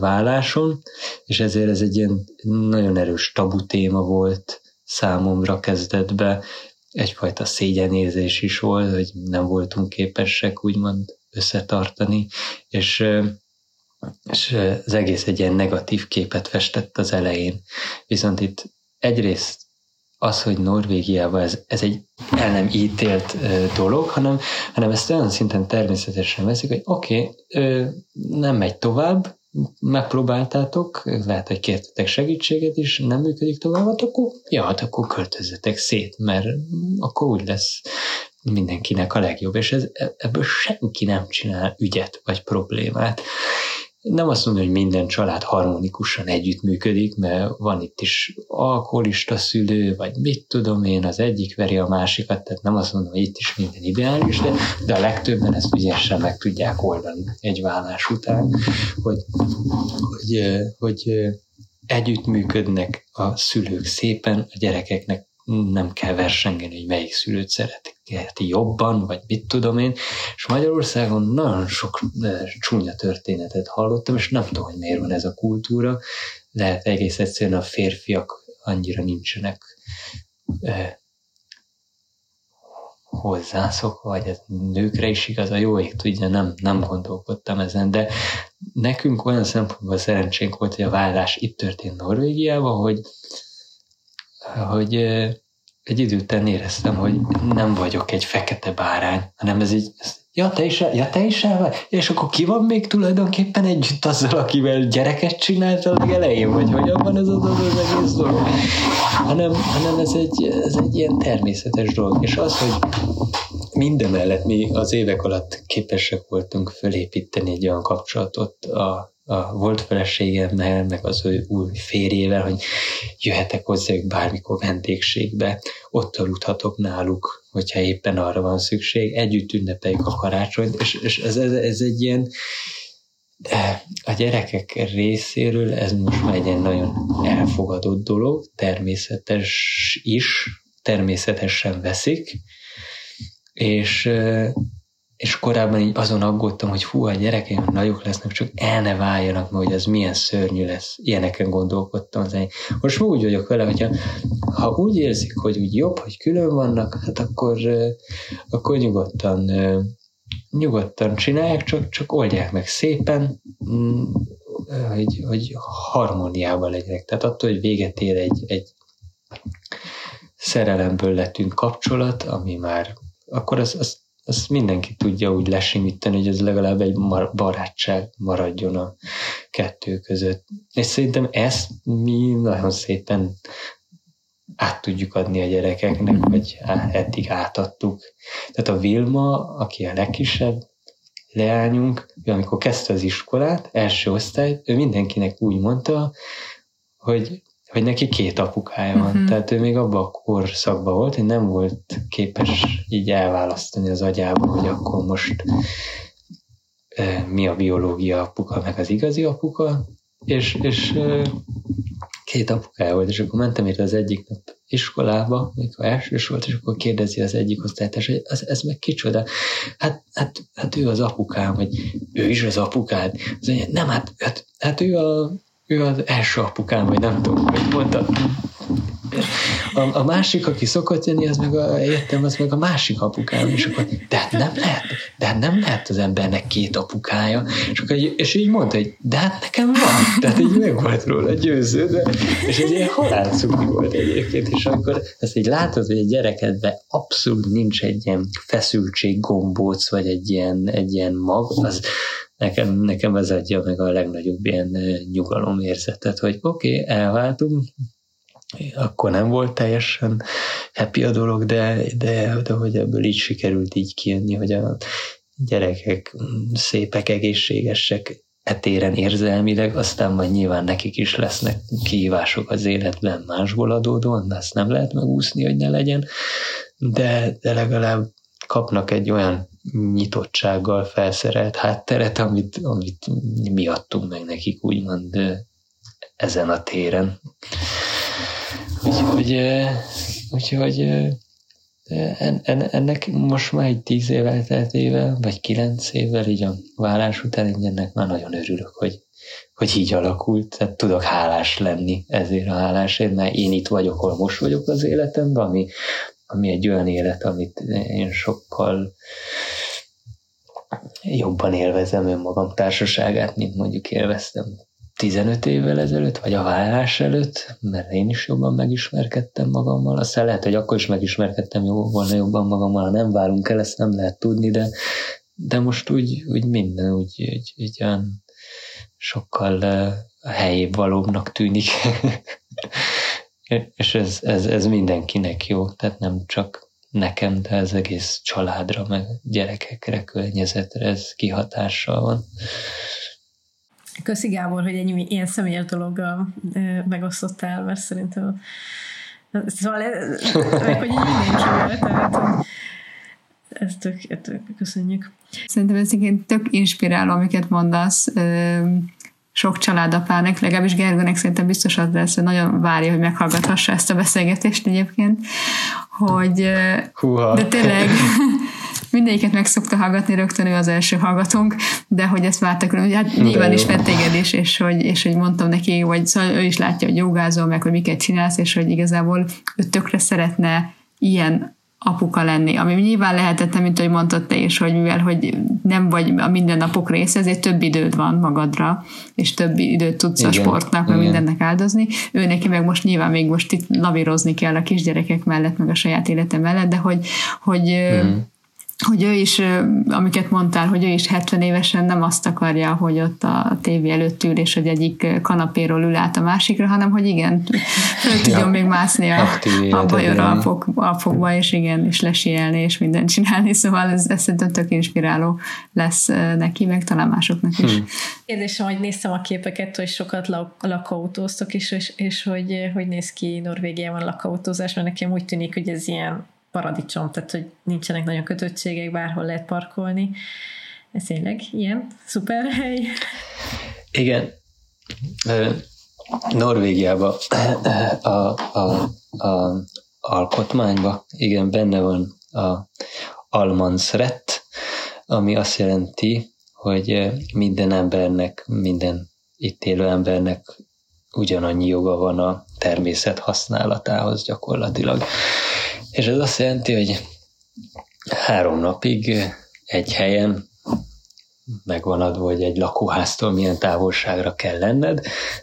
válláson, és ezért ez egy ilyen nagyon erős tabu téma volt számomra kezdetben, egyfajta szégyenérzés is volt, hogy nem voltunk képesek úgymond összetartani, és, és az egész egy ilyen negatív képet festett az elején. Viszont itt egyrészt az, hogy Norvégiában ez, ez egy el nem ítélt dolog, hanem, hanem ezt olyan szinten természetesen veszik, hogy oké, okay, nem megy tovább, megpróbáltátok, lehet, hogy kértetek segítséget is, nem működik tovább, hát akkor, ja, hát akkor költözzetek szét, mert akkor úgy lesz mindenkinek a legjobb, és ez, ebből senki nem csinál ügyet vagy problémát nem azt mondom, hogy minden család harmonikusan együttműködik, mert van itt is alkoholista szülő, vagy mit tudom én, az egyik veri a másikat, tehát nem azt mondom, hogy itt is minden ideális, de, de a legtöbben ezt ügyesen meg tudják oldani egy vállás után, hogy, hogy, hogy együttműködnek a szülők szépen, a gyerekeknek nem kell versengeni, hogy melyik szülőt szeretik jobban, vagy mit tudom én, és Magyarországon nagyon sok csúnya történetet hallottam, és nem tudom, hogy miért van ez a kultúra, lehet egész egyszerűen a férfiak annyira nincsenek eh, hozzászokva, vagy ez nőkre is igaz, a jó ég tudja, nem, nem gondolkodtam ezen, de nekünk olyan szempontból szerencsénk volt, hogy a vállás itt történt Norvégiában, hogy, hogy egy idő után éreztem, hogy nem vagyok egy fekete bárány, hanem ez így, ja, te is, ja, te is el vagy? És akkor ki van még tulajdonképpen együtt azzal, akivel gyereket csinált a legelején, vagy hogyan van ez az, az, az egész dolog? Hanem, hanem ez, egy, ez egy ilyen természetes dolog. És az, hogy mindemellett mi az évek alatt képesek voltunk fölépíteni egy olyan kapcsolatot a a volt feleségemmel, meg az ő új férjével, hogy jöhetek hozzájuk bármikor vendégségbe, ott aludhatok náluk, hogyha éppen arra van szükség, együtt ünnepeljük a karácsonyt, és, és ez, ez, ez egy ilyen, de a gyerekek részéről ez most már egy nagyon elfogadott dolog, természetes is, természetesen veszik, és és korábban így azon aggódtam, hogy fú, a gyerekeim nagyok lesznek, csak el ne váljanak, hogy ez milyen szörnyű lesz. Ilyeneken gondolkodtam. Az Most úgy vagyok vele, hogyha ha úgy érzik, hogy úgy jobb, hogy külön vannak, hát akkor, akkor nyugodtan nyugodtan csinálják, csak, csak oldják meg szépen, mm, hogy, hogy harmóniában legyenek. Tehát attól, hogy véget ér egy, egy szerelemből lettünk kapcsolat, ami már, akkor az, az, az mindenki tudja úgy lesimítani, hogy ez legalább egy barátság maradjon a kettő között. És szerintem ezt mi nagyon szépen át tudjuk adni a gyerekeknek, vagy eddig átadtuk. Tehát a Vilma, aki a legkisebb leányunk, ő amikor kezdte az iskolát, első osztályt, ő mindenkinek úgy mondta, hogy, hogy neki két apukája van. Uh-huh. Tehát ő még abban a korszakban volt, hogy nem volt képes így elválasztani az agyába, hogy akkor most e, mi a biológia apuka, meg az igazi apuka, és, és e, két apukája volt, és akkor mentem itt az egyik nap iskolába, mikor elsős volt, és akkor kérdezi az egyik osztálytárs, hogy ez, ez meg kicsoda? Hát, hát, hát ő az apukám, hogy ő is az apukád. Az nem, hát, hát, hát ő, a, ő az első apukám, vagy nem tudom, hogy mondta. A, a másik, aki szokott jönni, az meg a, értem, az meg a másik apukám, és akkor, de hát nem lehet, de hát nem lehet az embernek két apukája, és, akkor, és így mondta, hogy de hát nekem van, tehát így meg volt róla győződve, és egy ilyen halálcukni volt egyébként, és akkor ezt így látod, hogy a gyerekedben abszolút nincs egy ilyen feszültség gombóc, vagy egy ilyen, egy ilyen mag, az, nekem, nekem ez adja meg a legnagyobb ilyen nyugalomérzetet, hogy oké, okay, elváltunk, akkor nem volt teljesen happy a dolog, de, de, de hogy ebből így sikerült így kijönni, hogy a gyerekek szépek, egészségesek etéren érzelmileg, aztán majd nyilván nekik is lesznek kihívások az életben másból adódóan, de ezt nem lehet megúszni, hogy ne legyen, de, de legalább kapnak egy olyan nyitottsággal felszerelt hátteret, amit, amit mi adtunk meg nekik, úgymond ezen a téren. Úgyhogy, úgyhogy en, en, ennek most már egy tíz év elteltével, vagy kilenc évvel így a vállás után így ennek már nagyon örülök, hogy, hogy így alakult, tehát tudok hálás lenni ezért a hálásért, mert én itt vagyok, ahol most vagyok az életemben, ami, ami egy olyan élet, amit én sokkal jobban élvezem önmagam társaságát, mint mondjuk élveztem 15 évvel ezelőtt, vagy a vállás előtt, mert én is jobban megismerkedtem magammal. Aztán lehet, hogy akkor is megismerkedtem jó, volna jobban magammal, ha nem válunk el, ezt nem lehet tudni, de, de most úgy, úgy minden úgy, úgy, úgy olyan sokkal uh, helyébb valóbbnak tűnik. [LAUGHS] És ez, ez, ez mindenkinek jó, tehát nem csak nekem, de az egész családra, meg gyerekekre, környezetre ez kihatással van. Köszi Gábor, hogy ennyi ilyen személyes dologgal megosztottál, mert szerintem szóval ez, [LAUGHS] meg, hogy mindenkivel, tehát ezt tök, tök, köszönjük. Szerintem ez igen tök inspiráló, amiket mondasz sok családapának, legalábbis Gergőnek szerintem biztos az lesz, hogy nagyon várja, hogy meghallgathassa ezt a beszélgetést egyébként, hogy Húha. de tényleg [LAUGHS] mindegyiket meg szokta hallgatni, rögtön ő az első hallgatónk, de hogy ezt vártak, hogy hát nyilván ismert téged is, és hogy, és hogy mondtam neki, vagy szóval ő is látja, hogy jogázol, meg hogy miket csinálsz, és hogy igazából ő tökre szeretne ilyen apuka lenni, ami nyilván lehetetlen, mint ahogy mondtad te is, hogy mivel hogy nem vagy a mindennapok része, ezért több időd van magadra, és több időt tudsz igen, a sportnak, meg mindennek áldozni. Ő neki meg most nyilván még most itt lavírozni kell a kisgyerekek mellett, meg a saját élete mellett, de hogy, hogy mm hogy ő is, amiket mondtál, hogy ő is 70 évesen nem azt akarja, hogy ott a tévé előtt ül, és hogy egyik kanapéról ül át a másikra, hanem hogy igen, föl tudjon ja, még mászni a, a bajor alfok, alfokba, és igen, és lesielni, és mindent csinálni, [LAUGHS] szóval ez, ez szerintem tök inspiráló lesz neki, meg talán másoknak is. Hmm. Kérdésem, hogy néztem a képeket, hogy sokat lakautóztok, és, és, és hogy, hogy néz ki Norvégiában lakautózás, mert nekem úgy tűnik, hogy ez ilyen paradicsom, tehát hogy nincsenek nagyon kötöttségek, bárhol lehet parkolni. Ez tényleg ilyen szuper hely. Igen. Norvégiában a, a, a alkotmányban, igen, benne van a Almansrett, ami azt jelenti, hogy minden embernek, minden itt élő embernek ugyanannyi joga van a természet használatához gyakorlatilag. És ez azt jelenti, hogy három napig egy helyen megvan adva, hogy egy lakóháztól milyen távolságra kell lenned,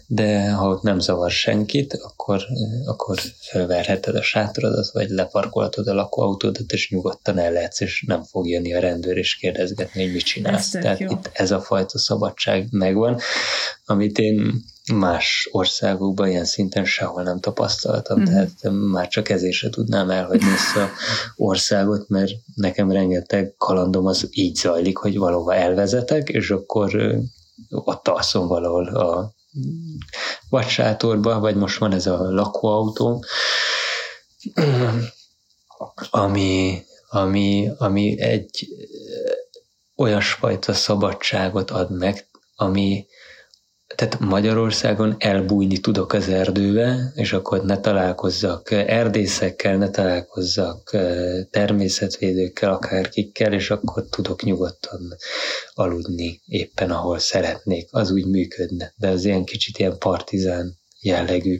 de ha ott nem zavar senkit, akkor, akkor felverheted a sátradat, vagy leparkolhatod a lakóautódat, és nyugodtan el lehetsz, és nem fog jönni a rendőr és kérdezgetni, hogy mit csinálsz. Ez Tehát jó. itt ez a fajta szabadság megvan, amit én más országokban ilyen szinten sehol nem tapasztaltam, mm. tehát már csak ezért se tudnám elhagyni ezt a [LAUGHS] országot, mert nekem rengeteg kalandom az így zajlik, hogy valahova elvezetek, és akkor ott alszom valahol a vagy sátorba, vagy most van ez a lakóautó, [CLEARS THROAT] ami, ami, ami egy olyasfajta szabadságot ad meg, ami, tehát Magyarországon elbújni tudok az erdőbe, és akkor ne találkozzak erdészekkel, ne találkozzak természetvédőkkel, akárkikkel, és akkor tudok nyugodtan aludni éppen ahol szeretnék. Az úgy működne, de az ilyen kicsit ilyen partizán jellegű.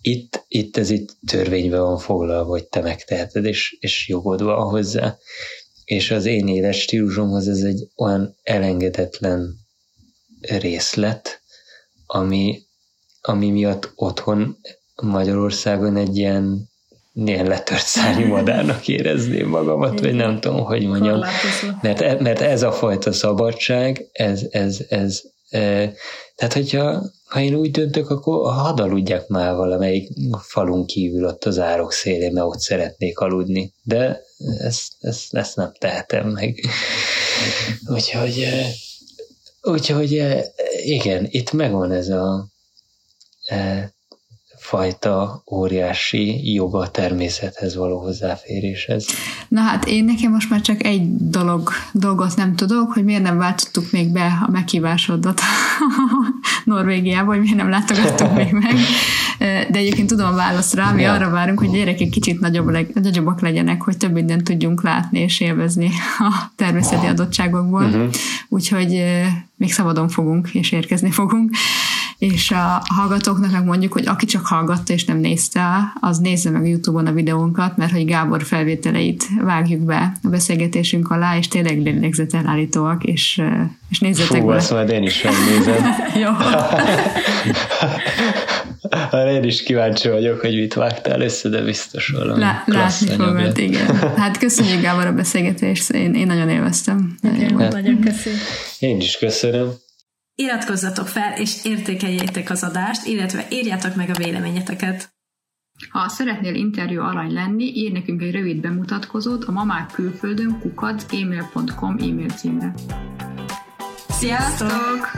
Itt, itt ez itt törvényben van foglalva, hogy te megteheted, és, és jogod van hozzá. És az én éles stílusomhoz ez egy olyan elengedetlen részlet, ami, ami miatt otthon Magyarországon egy ilyen ilyen letört szárnyú [LAUGHS] madárnak érezném magamat, vagy nem tudom, hogy mondjam. Mert, e, mert ez a fajta szabadság, ez, ez, ez, e, tehát hogyha ha én úgy döntök, akkor hadd aludjak már valamelyik falunk kívül ott az árok szélén, mert ott szeretnék aludni. De ezt, ezt, ezt nem tehetem meg. [LAUGHS] Úgyhogy e, Úgyhogy igen, itt megvan ez a e, fajta óriási joga a természethez való hozzáféréshez. Na hát én nekem most már csak egy dolog, dolgot nem tudok, hogy miért nem váltottuk még be a meghívásodat [LAUGHS] Norvégiába, hogy miért nem látogattuk még meg. [LAUGHS] De egyébként tudom a választ rá, mi ja. arra várunk, hogy gyerekek kicsit nagyobb, nagyobbak legyenek, hogy több mindent tudjunk látni és élvezni a természeti adottságokból. Uh-huh. Úgyhogy még szabadon fogunk és érkezni fogunk és a hallgatóknak meg mondjuk, hogy aki csak hallgatta és nem nézte, az nézze meg Youtube-on a videónkat, mert hogy Gábor felvételeit vágjuk be a beszélgetésünk alá, és tényleg lélegzetelállítóak, és, és nézzetek Fú, be. azt majd én is megnézem. [LAUGHS] Jó. Már [LAUGHS] én is kíváncsi vagyok, hogy mit vágtál össze, de biztos valami Lá- Látni fogod, igen. Hát köszönjük Gábor a beszélgetést, én, én nagyon élveztem. Igen, hát, nagyon köszönöm. Én is köszönöm. Iratkozzatok fel, és értékeljétek az adást, illetve írjátok meg a véleményeteket. Ha szeretnél interjú alany lenni, ír nekünk egy rövid bemutatkozót a mamák külföldön kukac e-mail címre. Sziasztok!